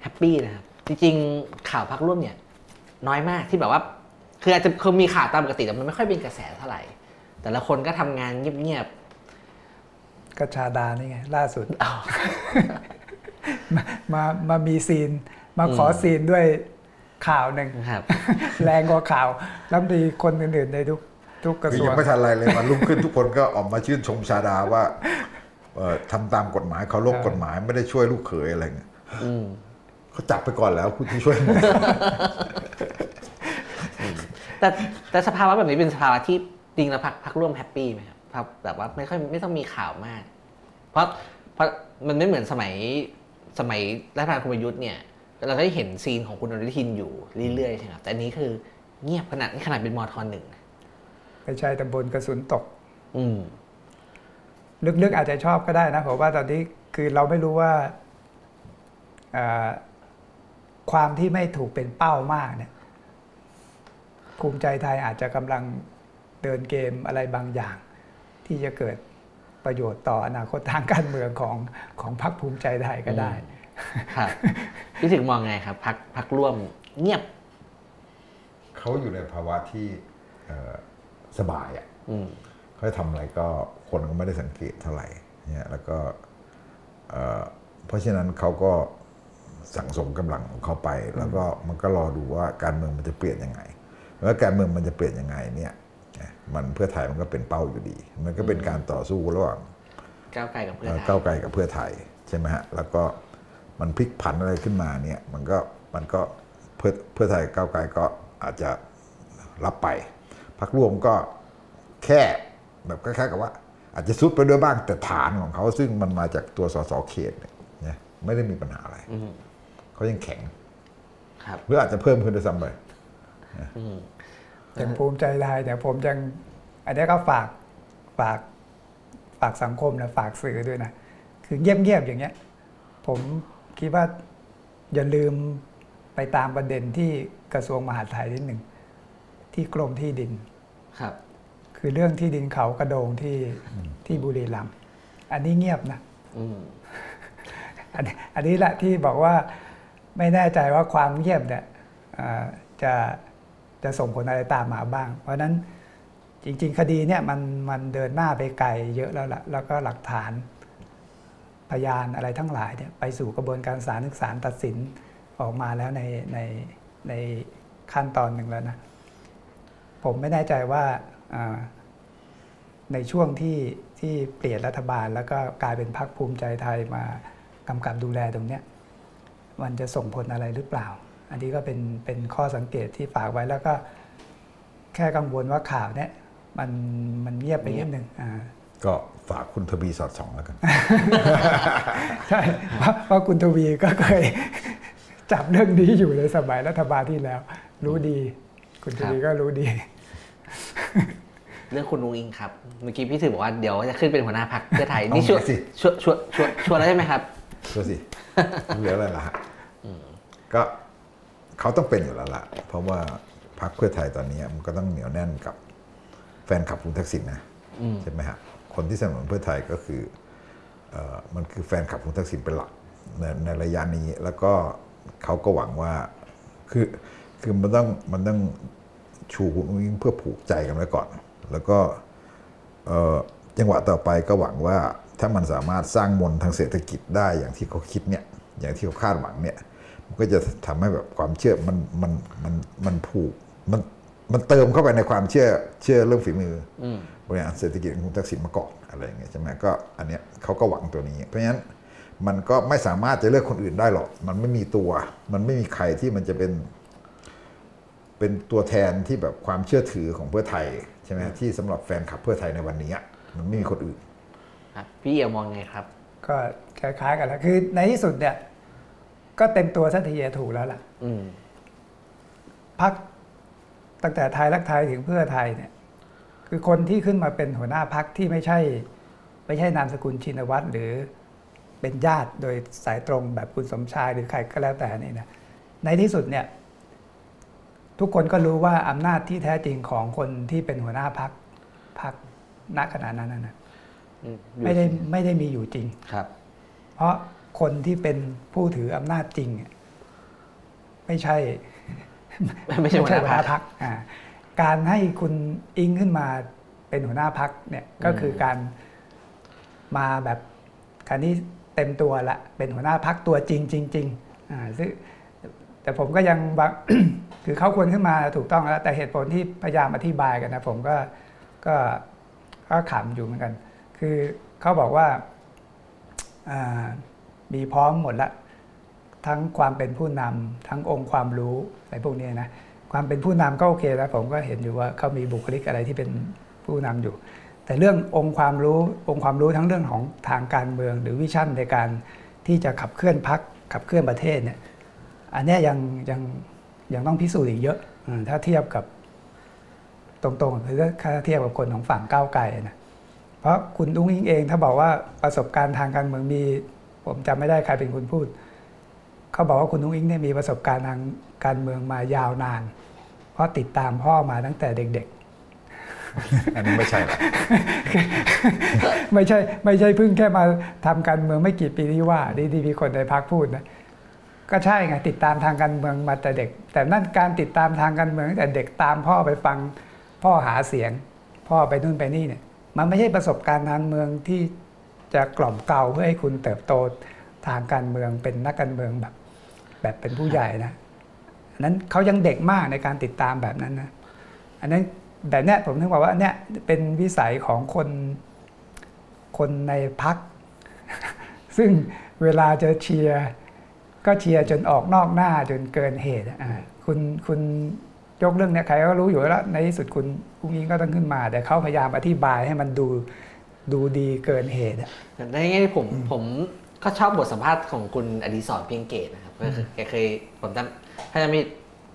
happy นะครับจริงๆข่าวพรรคร่วมเนี่ย น้อยมากที่แบบว่า คืออาจจะเคยมีข่าวตามปกติแต่มันไม่ค่อยเป็นกระแสเท่าไหร่ แต่ละคนก็ทำงานเงียบก็ชาดานี่ไง ล่าสุดๆอ้าวมามามามี scene มาขอ scene ด้วยข่าวหนึ่งนะครับแรงกว่าข่าวรัฐมนตรีคนอื่นๆในทุกทุกกระทรวงคือยังไม่ทันไรเลยมันรุ่งขึ้นทุกคนก็ออกมาชื่นชมชาดาว่าเอ่อทำตามกฎหมายเขาลบกฎหมายไม่ได้ช่วยลูกเขยอะไรเงี้ยอืมเขาจับไปก่อนแล้วคุณที่ช่วยหมดแต่แต่สภาวะแบบนี้เป็นสภาวะที่ จริงแล้วพักพักร่วมแฮปปี้ไหมครับพักแบบว่าไม่ค่อยไม่ต้องมีข่าวมาก เพราะเพราะมันไม่เหมือนสมัยสมัยรัฐบาลคุณประยุทธ์เนี่ย เราได้เห็นซีนของคุณอนุทินอยู่เรื่อยๆใช่ไหมครับแต่อันนี้คือเงียบขนาดนี่ขนาดเป็นมทหนึ่งนะไปใช้ตำบลกระสุนตก อืมลึกๆอาจจะชอบก็ได้นะผมว่าตอนนี้คือเราไม่รู้ว่าเอ่อความที่ไม่ถูกเป็นเป้ามากเนี่ยภูมิใจไทยอาจจะกำลัง เดินเกมอะไรบางอย่าง ที่จะเกิดประโยชน์ต่ออนาคตทางการเมืองของของพรรคภูมิใจไทยก็ได้ครับพี่ถึกมองไงครับพักพักร่วมเงียบ เขาอยู่ในภาวะที่เอ่อสบายอะอืมเขาจะทำอะไรก็คนก็ไม่ได้สังเกตเท่าไหร่เนี่ยแล้วก็เอ่อเพราะฉะนั้นเขาก็สั่งสมกำลังของเขาไป แล้วก็มันก็รอดูว่าการเมืองมันจะเปลี่ยนยังไง แล้วการเมืองมันจะเปลี่ยนยังไงเนี่ยนะ มันเพื่อไทยมันก็เป็นเป้าอยู่ดี มันก็เป็นการต่อสู้ระหว่างก้าวไกลกับเพื่อเอ่อไทยก้าวไกลกับเพื่อไทยใช่ไหมฮะแล้วก็มันพลิกผันอะไรขึ้นมาเนี่ยมันก็มันก็เพื่อเพื่อไทยก้าวไกลก็อาจจะรับไปพักร่วมก็แค่แบบคล้ายๆกับว่า อาจจะซุดไปด้วยบ้างแต่ฐานของเขาซึ่งมันมาจากตัวสสเขตเนี่ยนะไม่ได้มีปัญหาอะไรอืมเขายังแข็งครับหรืออาจจะเพิ่มขึ้นด้วยซ้ำไป อืมอย่างภูมิใจไทยเนี่ยผมยังอันนี้ก็ฝากฝากฝากสังคมนะฝากสื่อด้วยนะคือเงียบๆอย่างเงี้ย ผมคิดว่าอย่าลืมไปตามประเด็นที่กระทรวงมหาดไทยนิดหนึ่งที่กรมที่ดินครับ คือเรื่องที่ดินเขากระโดงที่ที่บุรีรัมย์อันนี้เงียบนะอืมอันนี้อันนี้แหละที่บอกว่าไม่แน่ใจว่าความเงียบเนี่ยอ่าจะ จะส่งผลอะไรตามมาบ้าง เพราะนั้นจริง ๆ คดีเนี่ยมันมันเดินหน้าไปไกลเยอะแล้วล่ะแล้วก็หลักฐานพยานอะไรทั้งหลายเนี่ยไปสู่กระบวนการศาลนึกศาลตัดสินออกมาแล้วในในในขั้นตอนหนึ่งแล้วนะ ผมไม่แน่ใจว่าในช่วงที่ที่เปลี่ยนรัฐบาล แล้วก็กลายเป็นพรรคภูมิใจไทยมากำกับดูแลตรงเนี้ยมันจะส่งผลอะไรหรือเปล่า อันนี้ก็เป็นเป็นข้อสังเกตที่ฝากไว้แล้วก็แค่กังวลว่าข่าวเนี้ยมันมันเงียบไปนิดนึงอ่าก็ฝากคุณทบีสอดส่องแล้วกัน ใช่เพราะเพราะคุณทวีก็เคยจับเรื่องนี้อยู่ในสมัยรัฐบาลที่แล้ว รู้ดี คุณทวีก็รู้ดี เรื่องคุณนุ้งอิงครับ เมื่อกี้พี่ถึกบอกว่าเดี๋ยวจะขึ้นเป็นหัวหน้าพักเพื่อไทยนี่เอาชัวร์มาสิชัวร์ชัวร์ชัวร์ชัวร์แล้วใช่ไหมครับก็สิเหลืออะไรล่ะฮะก็ เขาต้องเป็นอยู่แล้วล่ะ เพราะว่าพรรคเพื่อไทยตอนนี้มันก็ต้องเหนียวแน่นกับแฟนคลับคุณทักษิณนะใช่ไหมฮะคนที่สนับสนุนเพื่อไทยก็คือเอ่อมันคือแฟนคลับคุณทักษิณเป็นหลักในในระยะนี้ แล้วก็เขาก็หวังว่าคือคือมันต้องมันต้องชูคุณอุ้งอิงเพื่อผูกใจกันไว้ก่อน แล้วก็เอ่อจังหวะต่อไปก็หวังว่าถ้ามันสามารถสร้างมนทางเศรษฐกิจได้อย่างที่เขาคิดเนี่ยอย่างที่เขาคาดหวังเนี่ยมัน ก็จะทำให้แบบความเชื่อมันมันมันมันผูกมันมันเติมเข้าไปในความเชื่อเชื่อเรื่องฝีมืออบริหารเศรษฐกิจของคุณทักษิณมาก่อนอะไรอย่างเงี้ยใช่ไหมก็อันเนี้ยเขาก็หวังตัวนี้ เพราะฉะนั้นมันก็ไม่สามารถจะเลือกคนอื่นได้หรอก มันไม่มีตัว มันไม่มีใครที่มันจะเป็น เป็นตัวแทนที่แบบความเชื่อถือของเพื่อไทยใช่ไหมที่สำหรับแฟนคลับเพื่อไทยในวันนี้อะมันไม่มีคนอื่นครับพี่เอี่ยวมองไงครับ ก็คล้ายๆกันแล้วคือในที่สุดเนี่ย ก็เต็มตัวสักทีถูกแล้วล่ะอืมพักตั้งแต่ไทยรักไทยถึงเพื่อไทยเนี่ย คือคนที่ขึ้นมาเป็นหัวหน้าพักที่ไม่ใช่ ไม่ใช่นามสกุลชินวัตรหรือเป็นญาติโดยสายตรงแบบคุณสมชายหรือใครก็แล้วแต่นี่นะในที่สุดเนี่ย ทุกคนก็รู้ว่าอำนาจที่แท้จริงของคนที่เป็นหัวหน้าพักพักณขณะนั้นนะอืมอยู่ไม่ได้ไม่ได้มีอยู่จริงครับ เพราะ คนที่เป็นผู้ถืออำนาจจริงเนี่ยไม่ใช่ ไม่ใช่หัวหน้าพรรคพรรคอ่าการให้คุณอิงขึ้นมาเป็นหัวหน้าพักเนี่ยก็คือการมาแบบการนี้เต็มตัวละเป็นหัวหน้าพักตัวจริงจริงๆอ่าซึ่งแต่ผมก็ยังบางคือเขาควรขึ้นมาถูกต้องแล้ว แต่เหตุผลที่พยายามอธิบายกันนะผมก็ก็ก็ขำอยู่เหมือนกัน คือเขาบอกว่าอ่า มีพร้อมหมดละ ทั้งความเป็นผู้นำทั้งองค์ความรู้อะไรพวกนี้นะความเป็นผู้นำก็โอเคแล้ว ผมก็เห็นอยู่ว่าเขามีบุคลิกอะไรที่เป็นผู้นำอยู่ แต่เรื่ององค์ความรู้องค์ความรู้ทั้งเรื่องของทางการเมือง หรือวิชั่นในการที่จะขับเคลื่อนพักขับเคลื่อนประเทศเนี่ยอันนี้ยังยังยังต้องพิสูจน์อีกเยอะ ถ้าเทียบกับตรงๆ คือถ้าเทียบกับคนของฝั่งก้าวไกลนะ เพราะคุณอุ้งอิงเองถ้าบอกว่าประสบการณ์ทางการเมืองมี ผมจำไม่ได้ใครเป็นคนพูด เขาบอกว่าคุณอุ้งอิงเนี่ยมีประสบการณ์ทางการเมืองมายาวนาน เพราะติดตามพ่อมาตั้งแต่เด็กอันนี้ไม่ใช่หรอกๆไม่ใช่ไม่ใช่เพิ่งแค่มาทำการเมืองไม่กี่ปีที่ว่าที่ที่มีคนในพักพูดนะก็ใช่ไงติดตามทางการเมืองมาแต่เด็ก แต่นั่นการติดตามทางการเมืองตั้งแต่เด็กตามพ่อไปฟังพ่อหาเสียง พ่อไปนู่นไปนี่เนี่ย มันไม่ใช่ประสบการณ์ทางเมืองที่ จะกล่อมเกลาเพื่อให้คุณเติบโตทางการเมืองเป็นนักการเมืองแบบ แบบเป็นผู้ใหญ่นะอันนั้นเขายังเด็กมากในการติดตามแบบนั้นนะอันนั้นแบบเนี้ยผมถึงบอกว่าเนี่ยเป็นวิสัยของคนคนในพัก ซึ่งเวลาจะเชียร์ก็เชียร์จนออกนอกหน้าจนเกินเหตุคุณคุณยกเรื่องเนี้ยใครก็รู้อยู่แล้ว ในที่สุดคุณอุ้งอิงก็ต้องขึ้นมา แต่เขาพยายามอธิบายให้มันดู ดูดีเกินเหตุอะแต่ในแง่ที่ผมผมก็ชอบบทสัมภาษณ์ของคุณอดีศรเพียงเกตนะครับก็คือแกเคยผมจำถ้าจะไม่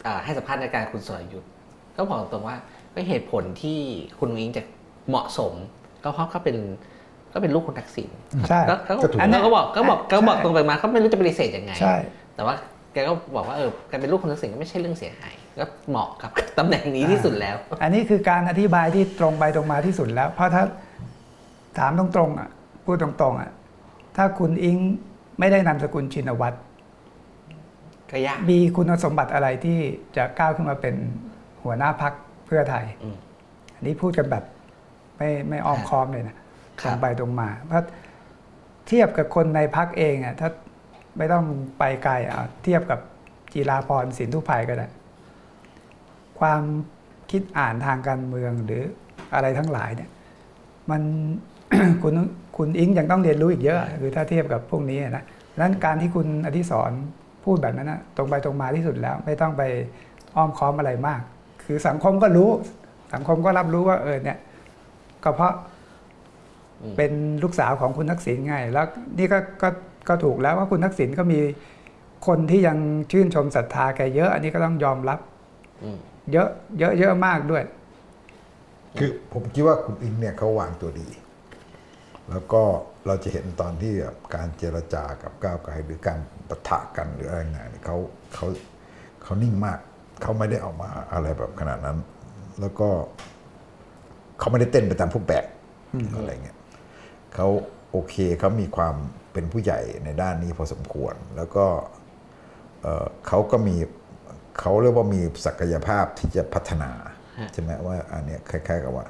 อ่าให้สัมภาษณ์ในการคุณสรยุทธ์ก็บอกตรงว่าก็เหตุผลที่คุณอุ้งอิงจะเหมาะสม ก็เพราะเขาเป็นก็เป็นลูกคุณทักษิณใช่ก็ก็ก็ถูกอันนี้ก็บอกก็บอกก็บอกใช่ตรงไปมาเขาไม่รู้จะปฏิเสธยังไงใช่แต่ว่าแกก็บอกว่าเออการเป็นลูกคุณทักษิณก็ไม่ใช่เรื่องเสียหายก็เหมาะกับตำแหน่งนี้ที่สุดแล้ว อันนี้คือการอธิบายที่ตรงไปตรงมาที่สุดแล้ว เพราะถ้า ถามตรงๆอะพูดตรงๆอะถ้าคุณอิงไม่ได้นามสกุลชินวัตรก็ยากมีคุณสมบัติอะไรที่จะก้าวขึ้นมาเป็นหัวหน้าพักเพื่อไทยอืมอันนี้พูดกันแบบไม่ไม่อ้อมค้อมเลยนะคตรับรงไปตรงมาเพราะเทียบกับคนในพักเองอะถ้าไม่ต้องไปไกลอะเทียบกับจีราพรสินทุพายก็ได้ ความคิดอ่านทางการเมืองหรืออะไรทั้งหลายเนี่ย มัน คุณคุณอิงยังต้องเรียนรู้อีกเยอะคือถ้าเทียบกับพวกนี้นะดังนั้นการที่คุณอธิศรพูดแบบนั้นนะตรงไปตรงมาที่สุดแล้ว ไม่ต้องไปอ้อมค้อมอะไรมาก คือสังคมก็รู้ สังคมก็รับรู้ว่าเออเนี่ยก็เพราะอืมเป็นลูกสาวของคุณทักษิณไง แล้วนี่ก็ก็ก็ถูกแล้วว่าคุณทักษิณก็มีคนที่ยังชื่นชมศรัทธาแกเยอะ อันนี้ก็ต้องยอมรับอืมเยอะเยอะเยอะมากด้วย คือผมคิดว่าคุณอิงเนี่ยเขาวางตัวดี แล้วก็เราจะเห็นตอนที่แบบการเจรจากับก้าวไกลหรือการปะทะกันหรืออะไรเงี้ยเนี่ยเขาเขาเขานิ่งมากเขาไม่ได้ออกมาอะไรแบบขนาดนั้น แล้วก็เขาไม่ได้เต้นไปตามพวกแบกอะไรเงี้ยเขาโอเคเขามีความเป็นผู้ใหญ่ในด้านนี้พอสมควร แล้วก็เอ่อเขาก็มีเขาเรียกว่ามีศักยภาพที่จะพัฒนาฮะใช่ไหมว่าอันเนี้ยคล้ายๆกับว่า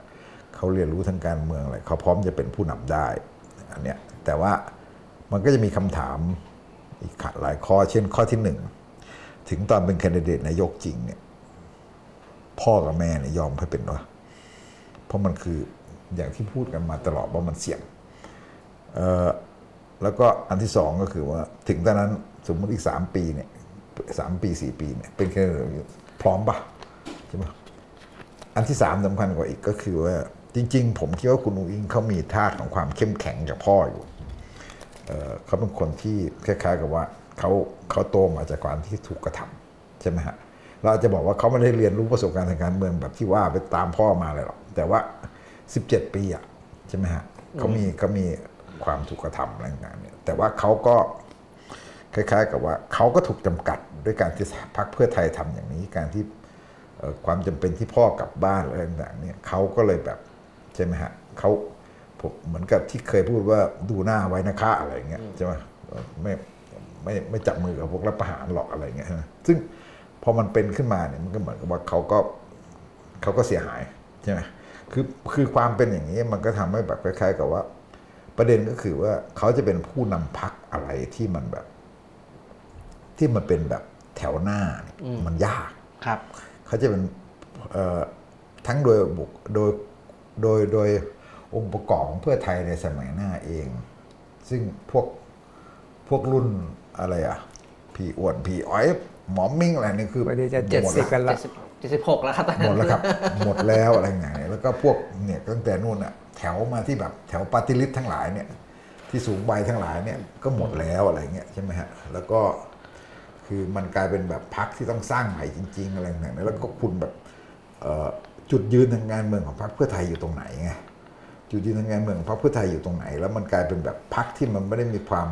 เขาเรียนรู้ทางการเมืองอะไรเขาพร้อมจะเป็นผู้นำได้อันเนี้ยแต่ว่ามันก็จะมีคำถามอีกหลายข้อ เช่นข้อที่หนึ่งถึงตอนเป็นแคนดิเดตนายกจริงเนี่ยพ่อกับแม่เนี่ยยอมให้เป็นวะเพราะมันคืออย่างที่พูดกันมาตลอดว่ามันเสี่ยงเอ่อแล้วก็อันที่สองก็คือว่าถึงตอนนั้นสมมติอีกสามปีเนี่ยสามปีสี่ปีเนี่ยเป็นแค่พร้อมปะใช่ไหมอันที่สามสำคัญกว่าอีกก็คือว่าจริง ๆ ผมคิดว่าคุณอุงอิงเขามีธาตุของความเข้มแข็งจากพ่ออยู่เเขาเป็นคนที่คล้ายๆกับว่าเขาเขาโตมาจากการที่ถูกกระทำใช่ไหมฮะเราจะบอกว่าเขาไม่ได้เรียนรู้ประสบการณ์ทางการเมืองแบบที่ว่าไปตามพ่อมาเลยหรอกแต่ว่า 17 ปีอะใช่ไหมฮะเขามีเขามีความถูกกระทำอะไรต่างๆเนี่ยแต่ว่าเขาก็คล้าย ๆ กับว่าเขาก็ถูกจำกัดด้วยการที่พรรคเพื่อไทยทำอย่างนี้การที่ความจำเป็นที่พ่อกลับบ้านอะไรต่างๆเนี่ยเขาก็เลยแบบ ใช่ไหมฮะเขาผมเหมือนกับที่เคยพูดว่าดูหน้าไว้นะคะอะไรเงี้ยใช่ไหมเอ่อไม่ไม่ไม่จับมือกับพวกรับประหารหรอกอะไรเงี้ยใช่ไหมซึ่งพอมันเป็นขึ้นมาเนี่ยมันก็เหมือนกับว่าเขาก็เขาก็เสียหายใช่ไหมคือคือความเป็นอย่างนี้มันก็ทำให้แบบคล้ายๆกับว่า ประเด็นก็คือว่าเขาจะเป็นผู้นำพักอะไรที่มันแบบ ที่มันเป็นแบบแถวหน้าเนี่ยมันยากครับ เขาจะเป็นเอ่อทั้งโดยบุคโดย โดยโดยองค์ประกอบของเพื่อไทยในสมัยหน้าเอง ซึ่งพวกพวกรุ่นอะไรอะพี่อ้วนพี่อ้อยหมอมิ่งอะไรนี่คือพอดีจะหมด70ละกันละเจ็ดสิบเจ็ดสิบหกแล้วครับตอนหมนั้ดนแล้วครับ หมดแล้วอะไรอย่างเงี้ยแล้วก็พวกเนี่ยตั้งแต่นู่นอะแถวมาที่แบบแถวปาติลิสทั้งหลายเนี่ยที่สูงใบทั้งหลายเนี่ยก็หมดแล้วอะไรเงี้ยใช่ไหมฮะแล้วก็คือมันกลายเป็นแบบพักที่ต้องสร้างใหม่จริง ๆ อะไรต่างๆแล้วก็คุณแบบเอ่อ จุดยืนทางการเมืองของพรรคเพื่อไทยอยู่ตรงไหนไงจุดยืนทางการเมืองของพรรคเพื่อไทยอยู่ตรงไหน แล้วมันกลายเป็นแบบพรรคที่มันไม่ได้มีความ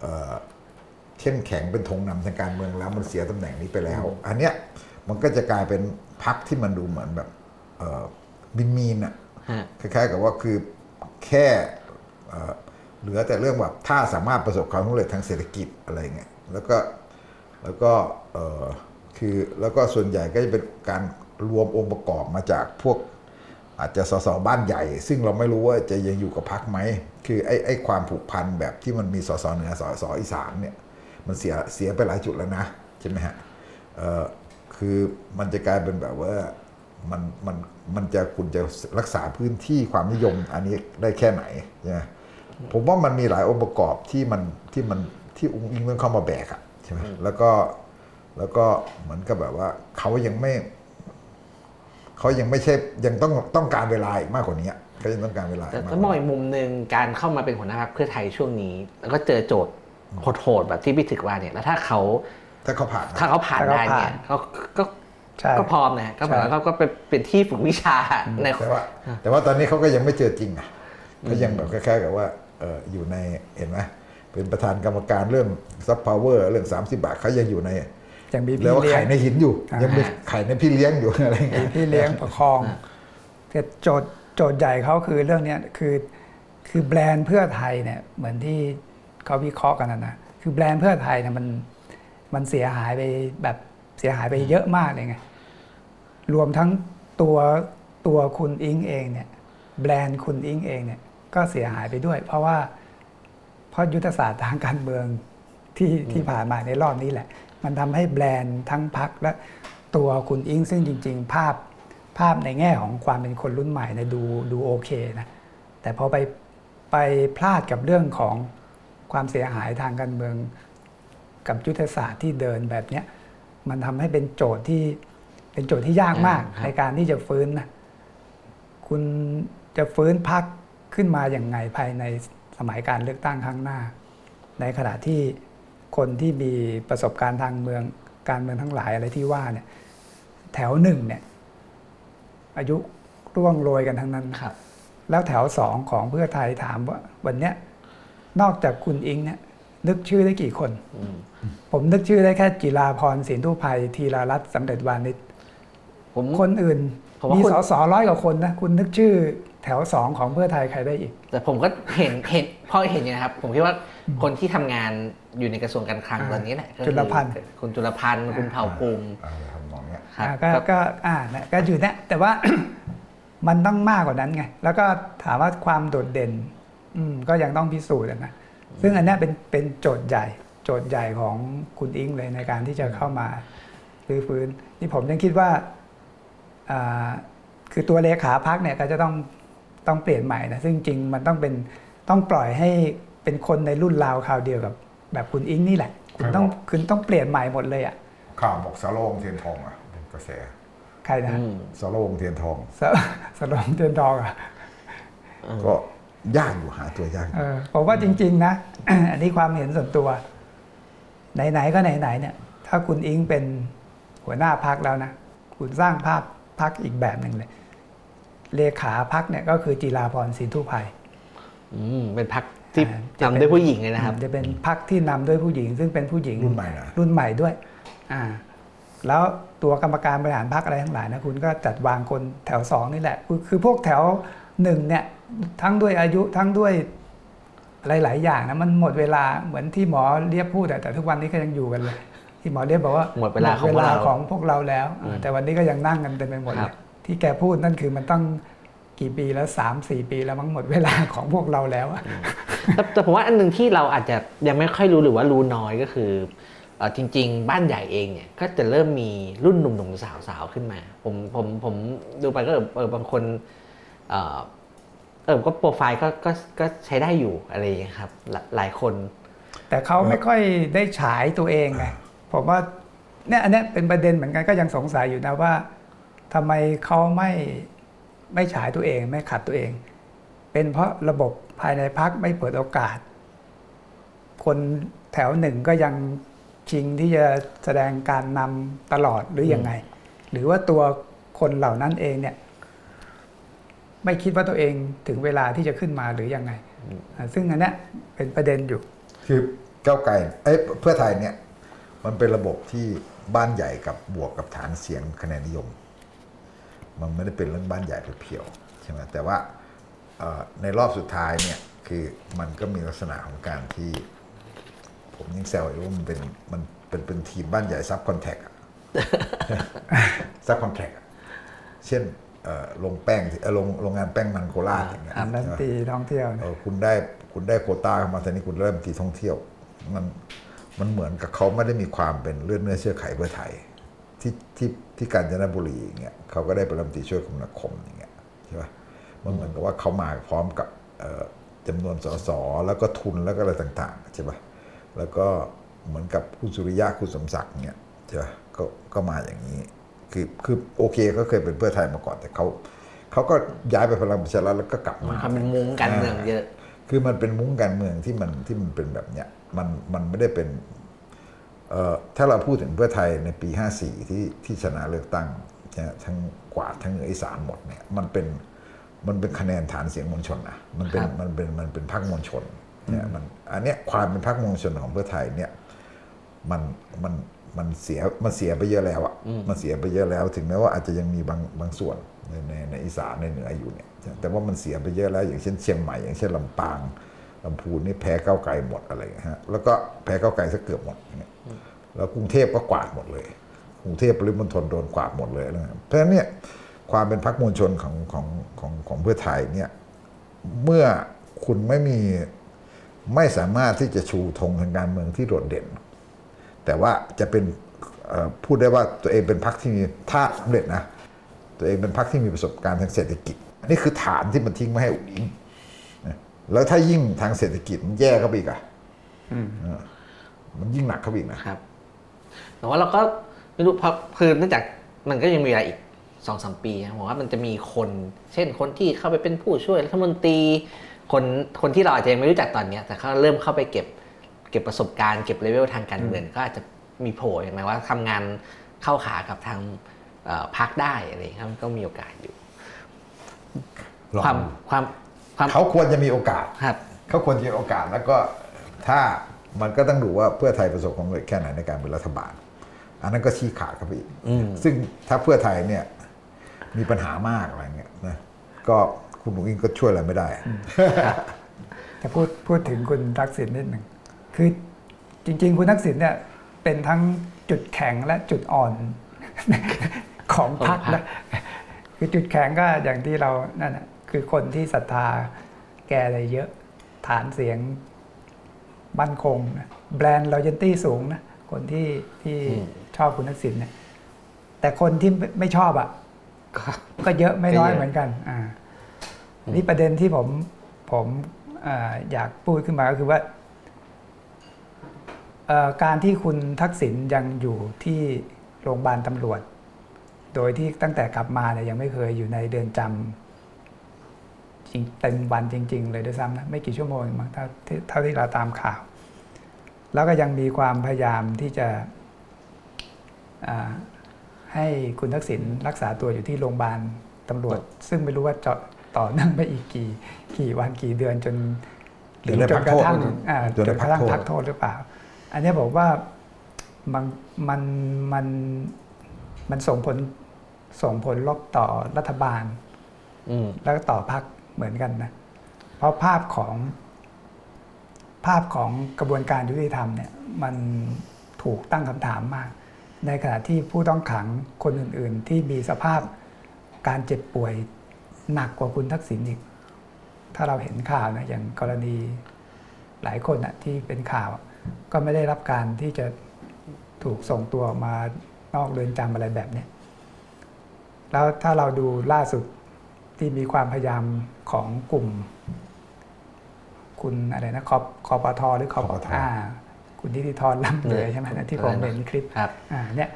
เอ่อเข้มแข็งเป็นธงนำทางการเมืองแล้วมันเสียตำแหน่งนี้ไปแล้ว อันเนี้ยมันก็จะกลายเป็นพักที่มันดูเหมือนแบบเอ่อบินมีนอะฮะคล้ายๆกับว่าคือแค่เอ่อเหลือแต่เรื่องแบบถ้าสามารถประสบความสำเร็จทางเศรษฐกิจอะไรเงี้ยแล้วก็แล้วก็เอ่อคือแล้วก็ส่วนใหญ่ก็จะเป็นการ รวมองค์ประกอบมาจากพวกอาจจะสสบ้านใหญ่ ซึ่งเราไม่รู้ว่าจะยังอยู่กับพักไหม คือไอ้ไอ้ความผูกพันแบบที่มันมีสสเหนือสสอีสานเนี่ยมันเสียเสียไปหลายจุดแล้วนะใช่ไหมฮะเออคือมันจะกลายเป็นแบบว่ามันมันมันจะคุณจะรักษาพื้นที่ความนิยมอันนี้ได้แค่ไหนใช่ไหมผมว่ามันมีหลายองค์ประกอบที่มันที่มันที่อุ้งอิงมันเข้ามาแบกอะใช่ไหมแล้วก็แล้วก็เหมือนกับแบบว่าเขายังไม่ เขายังไม่ใช่ยังต้องต้องการเวลาอีกมากกว่านี้เขายังต้องการเวลาแต่อีกมากถ้ามองอีกมุมหนึ่งการเข้ามาเป็นหัวหน้าพรรคเพื่อไทยช่วงนี้ แล้วก็เจอโจทย์โหดๆแบบที่พี่ถึกว่าเนี่ยแล้วถ้าเขาถ้าเขาผ่านนะถ้าเขาผ่านถ้าเขาได้เนี่ยผ่านเขาก็ใช่ก็พร้อมนะฮะก็เหมือนใช่ว่าเขาก็เป็นเป็นที่ฝึกวิชาในแต่ว่า แต่ว่าตอนนี้เขาก็ยังไม่เจอจริงอะเขายังแบบคล้ายๆกับว่าเอออยู่ในเห็นไหมเป็นประธานกรรมการเรื่องซับพาวเวอร์เรื่อง 30 บาทเขายังอยู่ใน ยังมีแล้พี่วว่าเลี้ยไข่งในหินอยู่อ่ายัยังมีไข่ในพี่เลี้ยงอยู่อะไรมีเงี้ยพี่เลี้ยงประคองแต่โจทย์โจทย์ใหญ่เขาคือเรื่องเนี้ยคือคือแบรนด์เพื่อไทยเนี่ยเหมือนที่เขาวิเคราะห์กันนะนะคือแบรนด์เพื่อไทยเนี่ยมันมันเสียหายไปแบบเสียหายไปเยอะมากเลยไงรวมทั้งตัวตัวคุณอิงเองเนี่ยแบรนด์คุณอิงเองเนี่ยก็เสียหายไปด้วย เพราะว่าเพราะยุทธศาสตร์ทางการเมืองที่ที่ผ่านมาในรอบนี้แหละ มันทำให้แบรนด์ทั้งพักและตัวคุณอิงซึ่งจริง ๆ ภาพภาพในแง่ของความเป็นคนรุ่นใหม่เนี่ยดูดูโอเคนะแต่พอไปไปพลาดกับเรื่องของความเสียหายทางการเมือง กับยุทธศาสตร์ที่เดินแบบเนี้ยมันทำให้เป็นโจทย์ที่เป็นโจทย์ที่ยากมากอ่าครับในการที่จะฟื้นนะคุณจะฟื้นพักขึ้นมาอย่างไงภายในสมัยการเลือกตั้งครั้งหน้า ในขณะที่ คนที่มีประสบการณ์ทางเมืองการเมืองทั้งหลายอะไรที่ว่าเนี่ยแถวหนึ่งเนี่ยอายุร่วงโรยกันทั้งนั้นนะครับ แล้วแถวสองของเพื่อไทยถามว่า วันเนี้ยนอกจากคุณอิงเนี่ยนึกชื่อได้กี่คนอืมผมนึกชื่อได้แค่จิราพรสินทุภัยธีรารัตน์สำเร็จวานิชผมคนอื่นผมว่ามีคุณสสร้อยกว่าคนนะ คุณนึกชื่อ แถวสองของเพื่อไทยใครได้อีก แต่ผมก็เห็นเห็นพอเห็นอย่างนะครับ ผมคิดว่าคนที่ทำงานอยู่ในกระทรวงการคลังอ่าตอนนี้แหละก็คือจุลพันธ์คุณจุลพันธ์คุณเผ่าภูมิอะไรทำนองเนี้ยครับอ่าก็ก็ก็อ่านะก็อยู่เนี่ยแต่ว่ามันต้องมากกว่านั้นไง แล้วก็ถามว่าความโดดเด่น อืมก็ยังต้องพิสูจน์อะนะ ซึ่งอันเนี้ยเป็นเป็นโจทย์ใหญ่ โจทย์ใหญ่ของคุณอิงเลยในการที่จะเข้ามารื้อฟื้น นี่ผมยังคิดว่าอ่าคือตัวเลขาพักเนี่ยก็จะต้อง ต้องเปลี่ยนใหม่นะซึ่งจริงๆมันต้องเป็นต้องปล่อยให้เป็นคนในรุ่นราวคราวเดียวกับ แบบคุณอิงนี่แหละ คุณต้องคุณต้องเปลี่ยนใหม่หมดเลยอะข่าวบอกสารวงศ์เทียนทองอะเป็นกระแสใครนะอืมสารวงศ์เทียนทองสสลองเตือนทองอะก็ยากอยู่หาตัวยากอยู่เออผมว่าจริง ๆ นะอันนี้ความเห็นส่วนตัว ไหน ๆ ก็ไหน ๆ เนี่ย ถ้าคุณอิงเป็นหัวหน้าพักแล้วนะ คุณสร้างภาพพักอีกแบบหนึ่งเลย เลขาพักเนี่ยก็คือจีราพรสินทุภัยอืมเป็นพักที่อ่าจะเป็นนำด้วยผู้หญิงเลยนะครับ จะเป็นพักที่นำด้วยผู้หญิง ซึ่งเป็นผู้หญิงรุ่นใหม่นะรุ่นใหม่ด้วยอ่าแล้วตัวกรรมการบริหารพักอะไรทั้งหลายนะคุณก็จัดวางคนแถวสองนี่แหละ คือคือพวกแถวหนึ่งเนี่ยทั้งด้วยอายุทั้งด้วยหลาย ๆ อย่างนะมันหมดเวลาเหมือนที่หมอเรียบพูดอะแต่ทุกวันนี้ก็ยังอยู่กันเลยที่หมอเรียบบอกว่าหมดเวลาของพวกเราของพวกเราแล้วอ่าแต่วันนี้ก็ยังนั่งกันเต็มไปหมดคเลรับย ที่แกพูดนั่นคือมันต้องกี่ปีแล้วสามสี่ปีแล้วมั้งหมดเวลาของพวกเราแล้วอะแต่แต่ผมว่าอันหนึ่งที่เราอาจจะยังไม่ค่อยรู้หรือว่ารู้น้อยก็คือเอ่อจริง ๆ บ้านใหญ่เองเนี่ยก็จะเริ่มมีรุ่นหนุ่มๆสาวๆขึ้นมา ผมผมผมดูไปก็เออเออบางคนเออเออก็โปรไฟล์ก็ก็ก็ใช้ได้อยู่อะไรอย่างเงี้ยครับหลายหลายคน แต่เขาไม่ค่อยได้ฉายตัวเองไงผมว่าเนี่ยอันเนี้ยเป็นประเด็นเหมือนกันก็ยังสงสัยอยู่นะว่า ทำไมเขาไม่ไม่ฉายตัวเองไม่ขัดตัวเอง เป็นเพราะระบบภายในพักไม่เปิดโอกาส คนแถวหนึ่งก็ยังชิงที่จะแสดงการนำตลอดหรือยังไง หรือว่าตัวคนเหล่านั้นเองเนี่ย ไม่คิดว่าตัวเองถึงเวลาที่จะขึ้นมาหรือยังไงอ่าซึ่งอันเนี้ยเป็นประเด็นอยู่ คือก้าวไกลเอ้ยเพื่อไทยเนี่ย มันเป็นระบบที่บ้านใหญ่กับบวกกับฐานเสียงคะแนนนิยม มันไม่ได้เป็นเรื่องบ้านใหญ่เพียวๆใช่ไหมแต่ว่าเอ่อในรอบสุดท้ายเนี่ยคือมันก็มีลักษณะของการที่ ผมยังแซวอยู่ว่ามันเป็นมันเป็นเป็นทีมบ้านใหญ่ซับคอนแทคซับคอนแทคเช่นเอ่อลงแป้งที่เอ่อลงโรงงานแป้งมันโคราชอย่างเงี้ยรัฐมใช่นไหมตรีท่องเที่ยวเอเนี่ยอคุณได้คุณได้โควต้าเข้ามาตอนนี้คุณเริ่มตีท่องเที่ยว มันมันเหมือนกับเขาไม่ได้มีความเป็นเลือดเนื้อเชื้อไขเพื่อไทย ที่ที่ที่กาญจนบุรีอย่างเงี้ยเขาก็ได้เป็นรัฐมนตรีช่วยคมนาคมอย่างเงี้ยใช่ปะมันเหมือนกับว่าเขามาพร้อมกับเอ่อจำนวนสสแล้วก็ทุนแล้วก็อะไรต่างๆใช่ปะแล้วก็เหมือนกับคุณสุริยะคุณสมศักดิ์เนี่ยใช่ปะก็ก็มาอย่างนี้ คือคือโอเคก็เคยเป็นเพื่อไทยมาก่อนแต่เขาเขาก็ย้ายไปพลังประชารัฐแล้วก็กลับมามันเป็นมุ้งการเมืองเยอะ คือมันเป็นมุ้งการเมืองที่มันที่มันเป็นแบบเนี้ยมันมันไม่ได้เป็นเอ่อ ถ้าเราพูดถึงเพื่อไทยในปี 54 ที่ที่ชนะเลือกตั้งนะทั้งกวาดทั้งเหนืออีสานหมดเนี่ยมันเป็นมันเป็นคะแนนฐานเสียงมวลชนนะมันเป็นครับมันเป็นมันเป็นพรรคมวลชนเนี่ยมันอันเนี้ยความเป็นพรรคมวลชนของเพื่อไทยเนี่ยมันมันมันเสียมันเสียไปเยอะแล้วอะมันเสียไปเยอะแล้ว ถึงแม้ว่าอาจจะยังมีบางบางส่วนในในในอีสานในเหนืออยู่เนี่ยแต่ว่ามันเสียไปเยอะแล้ว อย่างเช่นเชียงใหม่อย่างเช่นลำปางลำพูนนี่แพ้ก้าวไกลหมดอะไรอย่างเงี้ยฮะแล้วก็แพ้ก้าวไกลซะเกือบหมดอย่างเงี้ย แล้วกรุงเทพก็กวาดหมดเลย กรุงเทพปริมณฑลโดนกวาดหมดเลยนะเพราะฉะนั้นเนี่ยความเป็นพรรคมวลชนของของของของเพื่อไทยเนี่ยเมื่อคุณไม่มีไม่สามารถที่จะชูธงทางการเมืองที่โดดเด่น แต่ว่าจะเป็นเอ่อพูดได้ว่าตัวเองเป็นพรรคที่มีถ้าสำเร็จนะตัวเองเป็นพรรคที่มีประสบการณ์ทางเศรษฐกิจอันนี่คือฐานที่มันทิ้งมาให้อุ๋งอิงนะแล้วถ้ายิ่งทางเศรษฐกิจมันแย่เข้าไปอีกอะเออมันยิ่งหนักเข้าไปอีกนะครับ แต่ว่าเราก็ไม่รู้เพราะคือเนื่องจากมันก็ยังมีเวลาอีกสองสามปีนะผมว่ามันจะมีคน เช่นคนที่เข้าไปเป็นผู้ช่วยรัฐมนตรีคนคนที่เราอาจจะยังไม่รู้จักตอนเนี้ยแต่เขาเริ่มเข้าไปเก็บเก็บประสบการณ์เก็บเลเวลทางการเมืองก็อาจจะมีโผล่อย่างไรว่าทำงานเข้าขากับทางเอ่อพักได้อะไรอย่างเงี้ยก็มีโอกาสอยู่ลองความความความเขาควรจะมีโอกาสครับเขาควรจะมีโอกาสแล้วก็ถ้ามันก็ต้องดูว่าเพื่อไทยประสบความสำเร็จแค่ไหนในการเป็นรัฐบาล อันนั้นก็ชี้ขาดเข้าไปอีกซึ่งถ้าเพื่อไทยเนี่ยมีปัญหามากอะไรเงี้ยนะก็คุณหนุ่งอิงก็ช่วยอะไรไม่ได้แต่พูดพูดถึงคุณทักษิณนิดหนึ่งคือจริง ๆ คุณทักษิณเนี่ยเป็นทั้งจุดแข็งและจุดอ่อนของพรรคของพรรนะคคือจุดแข็งก็อย่างที่เรานั่นนะคือคนที่ศรัทธาแกอะไรเยอะ ฐานเสียงมั่นคงนะแบรนด์ loyalty สูงนะคนที่ที่ ชอบคุณทักษิณเนี่ยแต่คนที่ไม่ไม่ชอบอะก็ก็เยอะไม่น้อยก็เยอะเหมือนกัน อ่า นี่ประเด็นที่ผมผมอาอยากพูดขึ้นมาก็คือว่าเอ่อการที่คุณทักษิณยังอยู่ที่โรงพยาบาลตำรวจ โดยที่ตั้งแต่กลับมาเนี่ยยังไม่เคยอยู่ในเดือนจำจริงเต็มวันจริง ๆ เลยด้วยซ้ำนะไม่กี่ชั่วโมงเองมั้งเท่าที่เท่าที่เราตามข่าว แล้วก็ยังมีความพยายามที่จะอ่า ให้คุณทักษิณรักษาตัวอยู่ที่โรงพยาบาลตำรวจ ซึ่งไม่รู้ว่าจะต่อเนื่องไปอีกกี่กี่วันกี่เดือนจนหรือได้จพันกกระโทษทั่งหรืออ่าจนได้จนกระทั่งพัพักกโทโทษษหรือเปล่า อันนี้บอกว่ามันมันมันมันส่งผลส่งผลลบต่อรัฐบาลอืมแล้วก็ต่อพักเหมือนกันนะเพราะภาพของภาพของกระบวนการยุติธรรมเนี่ย มันถูกตั้งคำถามมาก ในขณะที่ผู้ต้องขังคนอื่น ๆ ที่มีสภาพการเจ็บป่วยหนักกว่าคุณทักษิณอีก ถ้าเราเห็นข่าวนะอย่างกรณีหลายคนนะที่เป็นข่าว ก็ไม่ได้รับการที่จะถูกส่งตัวออกมานอกเรือนจำอะไรแบบเนี้ยแล้วถ้าเราดูล่าสุดที่มีความพยายามของกลุ่ม คุณอะไรนะคอปคอปทหรือคอปคปทอ่า คุณนิติธรล้ำเหลือใช่ไหมนะที่ผมเห็นคลิปครับอ่าเนี่ย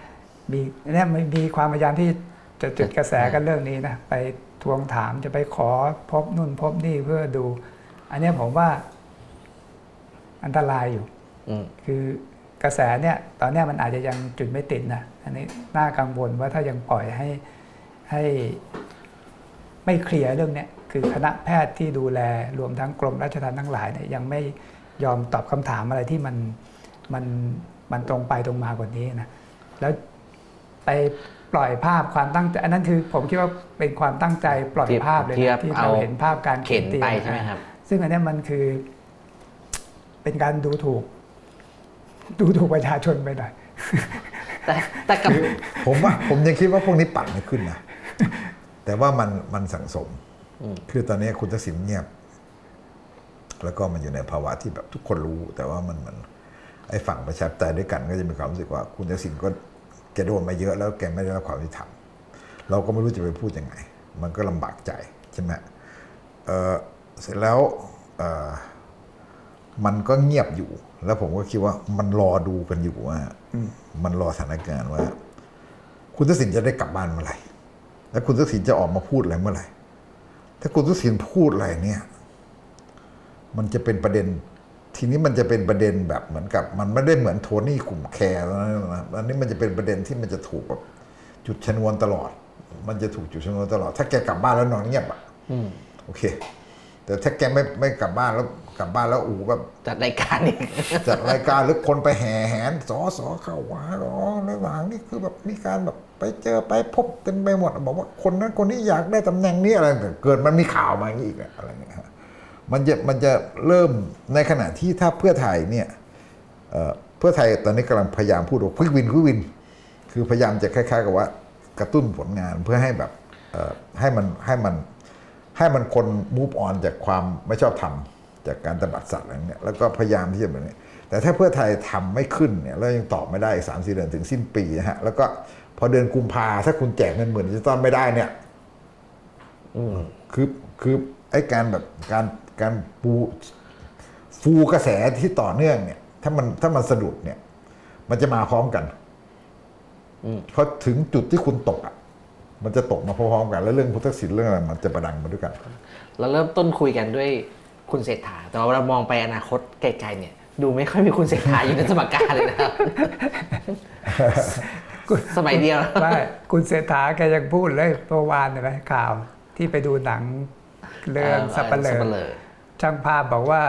มีเนี่ยมันมีความพยายามที่จะจุดกระแสกันเรื่องนี้นะไปทวงถามจะไปขอพบนู่นพบนี่เพื่อดู อันเนี้ยผมว่าอันตรายอยู่อืมคือกระแสเนี่ยตอนเนี้ยมันอาจจะยังจุดไม่ติดนะอันนี้น่ากังวลว่าถ้ายังปล่อยให้ให้ไม่เคลียร์เรื่องเนี้ยคือคณะแพทย์ที่ดูแลรวมทั้งกรมราชทัณฑ์ทั้งหลายเนี่ยยังไม่ยอมตอบคำถามอะไรที่มัน มันมันตรงไปตรงมากว่านี้นะแล้วไปปล่อยภาพความตั้งใจอันนั้นคือผมคิดว่าเป็นความตั้งใจปล่อยที่ภาพเลยที่นะที่เราเอาเห็นภาพการเข็นตียงไปใช่ไหมครับ ซึ่งอันเนี้ยมันคือ เป็นการดูถูก ดูถูกประชาชนไปหน่อยแต่แต่กับผมว่าผมยังคิดว่าพวกนี้ปั่นไม่ขึ้นนะแต่ว่ามันมันสังสมอืมคือตอนนี้คุณทักษิณเงียบ แล้วก็มันอยู่ในภาวะที่แบบทุกคนรู้ แต่ว่ามันมัน ไอ้ฝั่งประชาธิปไตยด้วยกันก็จะมีความรู้สึกว่าคุณทักษิณก็แกโดนมาเยอะแล้วแกไม่ได้รับความยุติธรรมเราก็ไม่รู้จะไปพูดยังไง มันก็ลำบากใจใช่ไหมเออเสร็จแล้วเออมันก็เงียบอยู่ แล้วผมก็คิดว่ามันรอดูกันอยู่ว่ามันรอสถานการณ์ว่า คุณทักษิณจะได้กลับบ้านเมื่อไหร่แล้วคุณทักษิณจะออกมาพูดอะไรเมื่อไหร่ถ้าคุณทักษิณพูดอะไรเนี่ย มันจะเป็นประเด็น ทีนี้มันจะเป็นประเด็นแบบเหมือนกับ มันไม่ได้เหมือนโทนี่กลุ่มแคร์แล้วนะอันนี้มันจะเป็นประเด็นที่มันจะถูกแบบจุดชนวนตลอด มันจะถูกจุดชนวนตลอด ถ้าแกกลับบ้านแล้วนอนเงียบอะอืมโอเค แต่ถ้าแกไม่ไม่กลับบ้านแล้วกลับบ้านแล้วอูแบบจัดรายการอีกจัดรายการหรือคนไปแห่แหนสอสอเข้าหวาอ๋อในหลังนี่คือแบบมีการแบบไปเจอไปพบเต็มไปหมดบอกว่าคนนั้นคนนี้อยากได้ตำแหน่งนี้อะไรแต่เกิดมันมีข่าวมาอย่างนี้อีกอะอะไรเงี้ยฮะ มันจะมันจะเริ่มในขณะที่ถ้าเพื่อไทยเนี่ยเเพื่อไทยตอนนี้กำลังพยายามพูดว่าควิกวินควิกวิน คือพยายามจะคล้าย ๆ กับว่ากระตุ้นผลงานเพื่อให้แบบให้มันให้มันให้มันคนมูฟออนจากความไม่ชอบธรรมจากการตบัดสัตว์อะไรเงี้ยแล้วก็พยายามที่จะแบบนี้แต่ถ้าเพื่อไทยทำไม่ขึ้นเนี่ยแล้วยังตอบไม่ได้สามสี่เดือนถึงสิ้นปีนะฮะแล้วก็พอเดือนกุมภาถ้าคุณแจกเงินหมื่นจิตอลไม่ได้เนี่ยคือคือไอ้การแบบการ การปูฟูกระแสที่ต่อเนื่องเนี่ย ถ้ามันถ้ามันสะดุดเนี่ย มันจะมาพร้อมกันพอถึงจุดที่คุณตกอะมันจะตกมาพร้อมๆกัน แล้วเรื่องพุทธศิลป์เรื่องอะไรมันจะประดังมาด้วยกัน เราเริ่มต้นคุยกันด้วยคุณเศรษฐา แต่ว่าเรามองไปอนาคตไกลๆเนี่ย ดูไม่ค่อยมีคุณเศรษฐาอยู่ในสมการเลยนะครับสมัยเดียวไม่คุณเศรษฐาแกยังพูดเลยเมื่อวานเห็นไหมข่าวที่ไปดูหนังเรื่องสับปะเลสับปะอเลอ ช่างภาพบอกว่า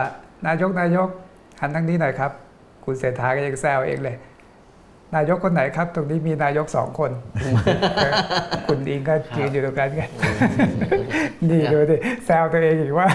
นายกนายกหันทางนี้หน่อยครับ คุณเศรษฐาก็ยังแซวเองเลย นายกคนไหนครับ ตรงนี้มีนายกสองคน คุณอิงก็ยืนอยู่ตรงนั้นกันนี่ดูดิแซวตัวเองอีกว่า